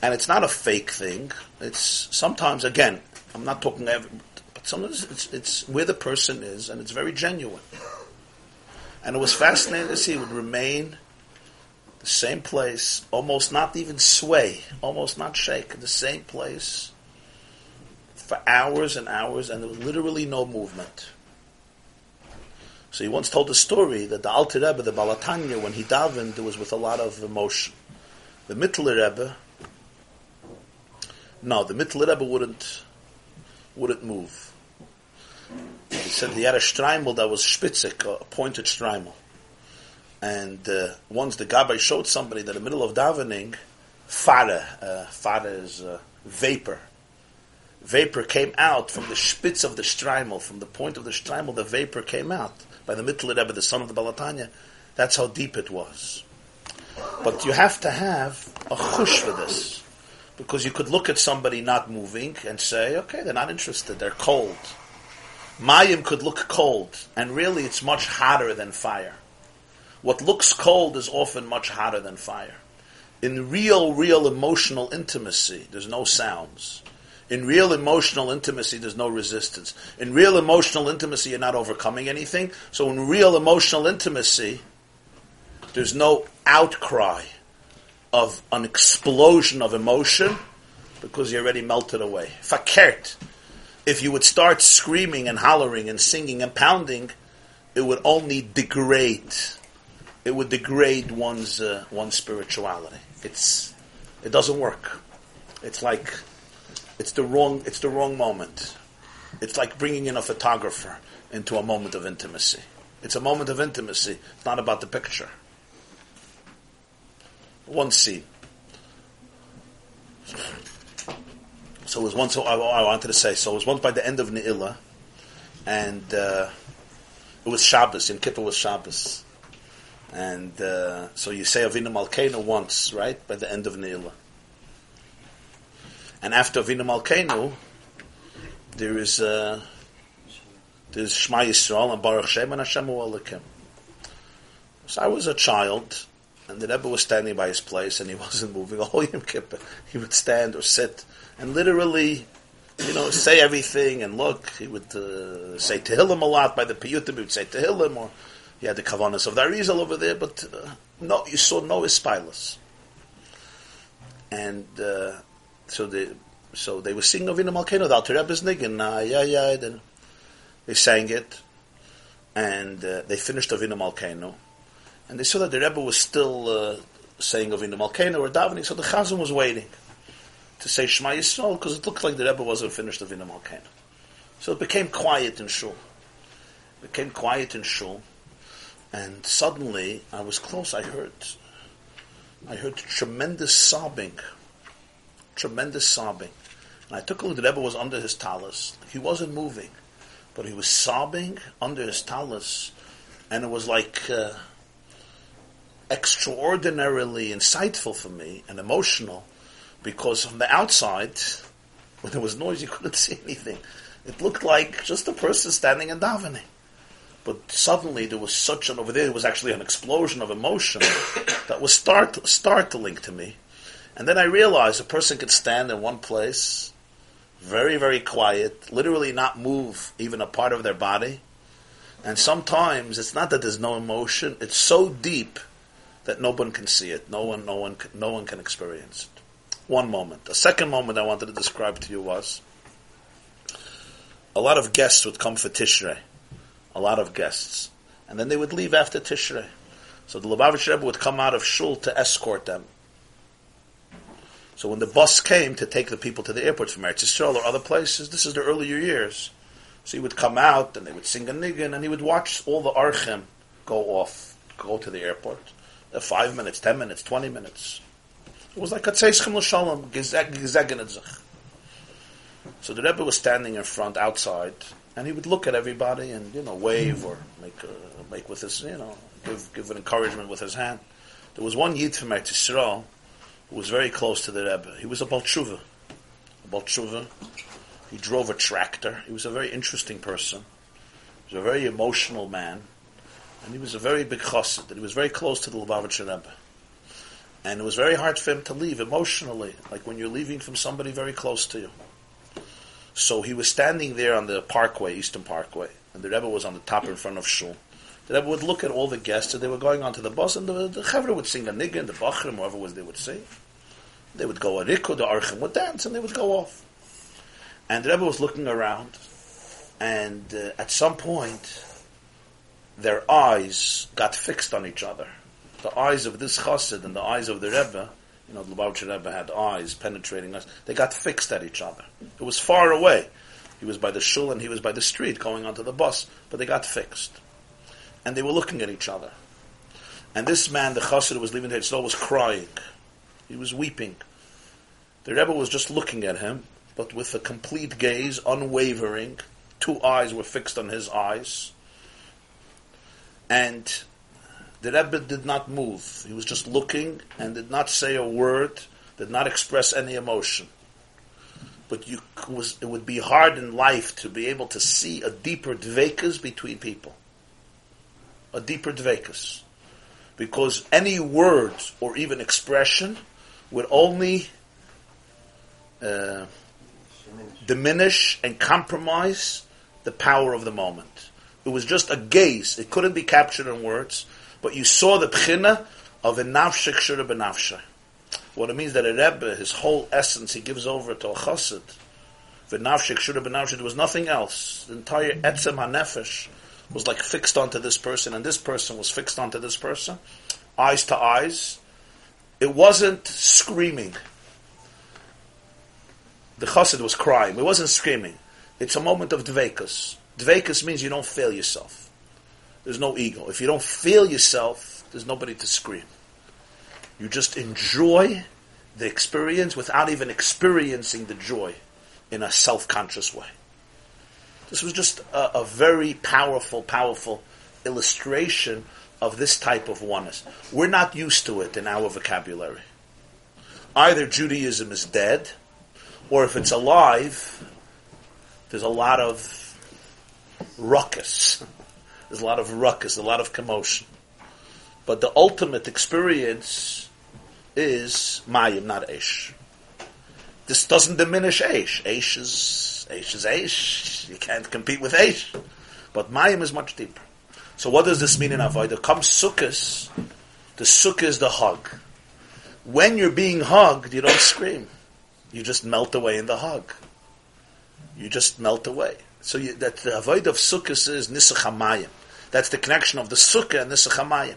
And it's not a fake thing. It's sometimes, again, I'm not talking every, but sometimes it's, it's where the person is, and it's very genuine. And it was fascinating to see it would remain the same place, almost not even sway, almost not shake, the same place for hours and hours, and there was literally no movement. So he once told a story that the Alter Rebbe, the Baal HaTanya, when he davened, it was with a lot of emotion. The Mittler Rebbe, no, the Mittler Rebbe wouldn't wouldn't move. He said he had a streimel that was spitzik, a pointed streimel. And uh, once the Gabbai showed somebody that in the middle of davening, fire, uh, fire is uh, vapor. Vapor came out from the spitz of the streimel, from the point of the streimel, the vapor came out by the Mittler Rebbe, the son of the Baal HaTanya. That's how deep it was. But you have to have a chush for this. Because you could look at somebody not moving and say, okay, they're not interested, they're cold. Mayim could look cold, and really it's much hotter than fire. What looks cold is often much hotter than fire. In real, real emotional intimacy, there's no sounds. In real emotional intimacy, there's no resistance. In real emotional intimacy, you're not overcoming anything. So in real emotional intimacy, there's no outcry of an explosion of emotion because you already melted away. Fakert. If you would start screaming and hollering and singing and pounding, it would only degrade. It would degrade one's uh, one's spirituality. It's it doesn't work. It's like it's the wrong it's the wrong moment. It's like bringing in a photographer into a moment of intimacy. It's a moment of intimacy. It's not about the picture. One scene. So it was once. I, wanted to say. So it was once by the end of Ne'ilah, and uh, it was Shabbos. In Kippur was Shabbos, and uh, so you say Avinu Malkeinu once, right, by the end of Ne'ilah. And after Avinu Malkeinu, there is uh, there's Shema Yisrael and Baruch Shem and Hashem Alekim. So I was a child, and the Rebbe was standing by his place, and he [LAUGHS] wasn't moving all Yom Kippur. He would stand or sit, and literally, you know, say everything and look. He would uh, say Tehillim a lot by the Piyutim. He would say Tehillim, or he had the Kavanas of the over there, but uh, no, you saw no Ispilus. And uh, so they, so they were singing Avinu Malkeinu, the Alter Rebbe's yeah, yeah, then they sang it, and uh, they finished Avinu Malkeinu, and they saw that the Rebbe was still uh, saying Avinu Malkeinu or davening, so the Chazan was waiting to say Shema Yisrael because it looked like the Rebbe wasn't finished the Avinu Malkeinu. So it became quiet in Shul. It became quiet in Shul, and suddenly I was close. I heard, I heard tremendous sobbing, tremendous sobbing. And I took a look. The Rebbe was under his talus. He wasn't moving, but he was sobbing under his talus, and it was like. Uh, extraordinarily insightful for me and emotional because from the outside, when there was noise, you [LAUGHS] couldn't see anything. It looked like just a person standing and davening. But suddenly there was such an over there. It was actually an explosion of emotion [COUGHS] that was start, startling to me. And then I realized a person could stand in one place, very very quiet, literally not move even a part of their body. And sometimes it's not that there's no emotion; it's so deep that no one can see it. No one, no one, no one can experience it. One moment. The second moment I wanted to describe to you was a lot of guests would come for Tishrei a lot of guests. And then they would leave after Tishrei. So the Lubavitch Rebbe would come out of shul to escort them. So when the bus came to take the people to the airport from Eretz Yisrael or other places, this is the earlier years. So he would come out and they would sing a niggin and he would watch all the archim go off, go to the airport. Five minutes, ten minutes, twenty minutes. It was like a tzeischem l'shalom, gezegenedzich. So the Rebbe was standing in front outside and he would look at everybody and you know wave or make make with his you know give give an encouragement with his hand. There was one yid from Eretz Yisrael who was very close to the Rebbe. He was a Baltshuva. A Baltshuva. He drove a tractor. He was a very interesting person. He was a very emotional man. And he was a very big chassid. And he was very close to the Lubavitcher Rebbe. And it was very hard for him to leave emotionally, like when you're leaving from somebody very close to you. So he was standing there on the parkway, Eastern Parkway, and the Rebbe was on the top in front of Shul. The Rebbe would look at all the guests, and they were going onto the bus, and the, the would sing a nigga, and the Bachrim, whoever was they would sing. They would go a the Archim would dance, and they would go off. And the Rebbe was looking around, and uh, at some point, their eyes got fixed on each other. The eyes of this chassid and the eyes of the Rebbe you know, the Lubavitcher Rebbe had eyes penetrating us. They got fixed at each other. It was far away. He was by the shul and he was by the street going onto the bus, but they got fixed. And they were looking at each other. And this man, the chassid was leaving the Hitzol, was crying. He was weeping. The Rebbe was just looking at him, but with a complete gaze, unwavering. Two eyes were fixed on his eyes. And the Rebbe did not move. He was just looking and did not say a word, did not express any emotion. But you it would be hard in life to be able to see a deeper dvekas between people. A deeper dvekas. Because any word or even expression would only uh, diminish and compromise the power of the moment. It was just a gaze. It couldn't be captured in words but you saw the pchina of a nafshik shura benafsha. What it means that a Rebbe, his whole essence, he gives over to a chassid. V'nafshik shura benafsha, there was nothing else. The entire etzem hanefesh was like fixed onto this person, and this person was fixed onto this person, eyes to eyes. It wasn't screaming. The chassid was crying. It wasn't screaming. It's a moment of dvekas. Dvekas means you don't fail yourself. There's no ego. If you don't feel yourself, there's nobody to scream. You just enjoy the experience without even experiencing the joy in a self-conscious way. This was just a, a very powerful, powerful illustration of this type of oneness. We're not used to it in our vocabulary. Either Judaism is dead, or if it's alive, there's a lot of ruckus. There's a lot of ruckus, a lot of commotion. But the ultimate experience is Mayim, not Eish. This doesn't diminish Eish. Eish is Eish is Eish. You can't compete with Eish. But Mayim is much deeper. So what does this mean in Avodah? Comes Sukkot. The Sukkah is the hug. When you're being hugged, you don't scream. You just melt away in the hug. You just melt away. So you, that the avoid of sukkahs is nisach Hamayim. That's the connection of the sukkah and nisach Hamayim.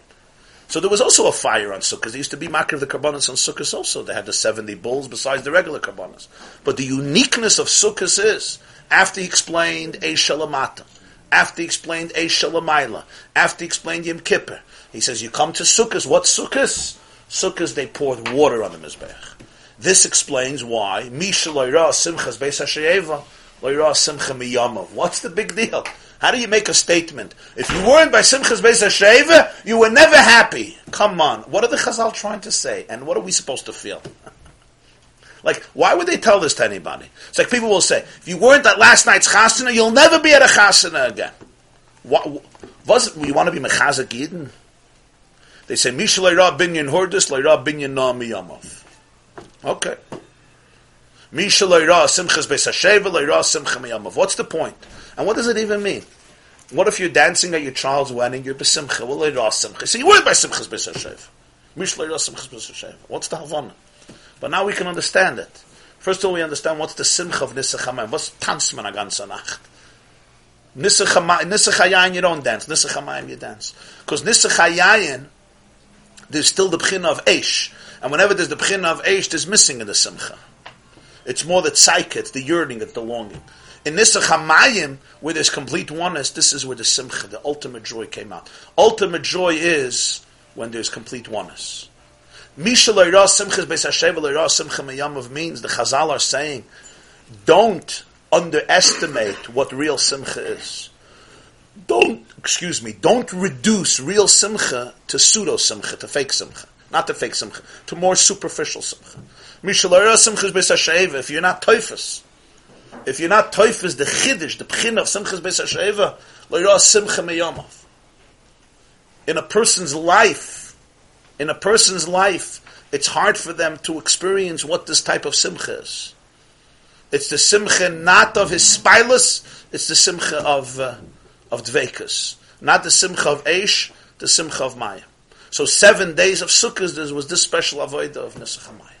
So there was also a fire on sukkahs. There used to be makir of the karbonas on sukkahs also. They had the 70 bulls besides the regular karbonas. But the uniqueness of sukkahs is, after he explained a shalamata, after he explained a shalamayla, after he explained Yom Kippur, he says, you come to sukkahs. What sukkahs? Sukkahs, they poured water on the Mizbech. This explains why, Misha Simchas Beis HaSheyeva, What's the big deal? How do you make a statement? If you weren't by Simchas Beis Hasheva, you were never happy. Come on. What are the Chazal trying to say? And what are we supposed to feel? [LAUGHS] like, why would they tell this to anybody? It's like people will say, if you weren't at last night's chasana, you'll never be at a chasana again. What, Was we want to be mechazak Yidden? They say Mishal Leira binyan hordus Leira binyan na miyamav. Okay. Mishal Leira simchas beis hasheva Leira simcha miyamav. What's the point? And what does it even mean? What if you're dancing at your child's wedding? You're besimcha. Well, simcha. So you were by simchas beis hasheva. Mishal Leira simchas beis. What's the havana? But now we can understand it. First of all, we understand what's the simcha of Nisach HaMayim. What's Tanzman a ganze you don't dance. Nisach you dance. Because Nisach there's still the B'china of Eish. And whenever there's the B'china of Eish, there's missing in the simcha. It's more the tzaiket, it's the yearning, it's the longing. In Nisach HaMayim, where there's complete oneness, this is where the simcha, the ultimate joy came out. Ultimate joy is when there's complete oneness. Misha Leira Simchas Beis Hashem Simcha Meyamav means the Chazal are saying, don't underestimate what real Simcha is. Don't, excuse me, don't reduce real Simcha to pseudo Simcha, to fake Simcha. Not to fake Simcha, to more superficial Simcha. If you're not Teufus, if you're not Teufus, the Chiddush, the Pchin of Simchas Beis Hashem, Leira Simcha. In a person's life, in a person's life, it's hard for them to experience what this type of simcha is. It's the simcha not of his spilus, it's the simcha of, uh, of dvekas. Not the simcha of Eish, the simcha of Maya. So seven days of Sukkot there was this special avodah of. Okay.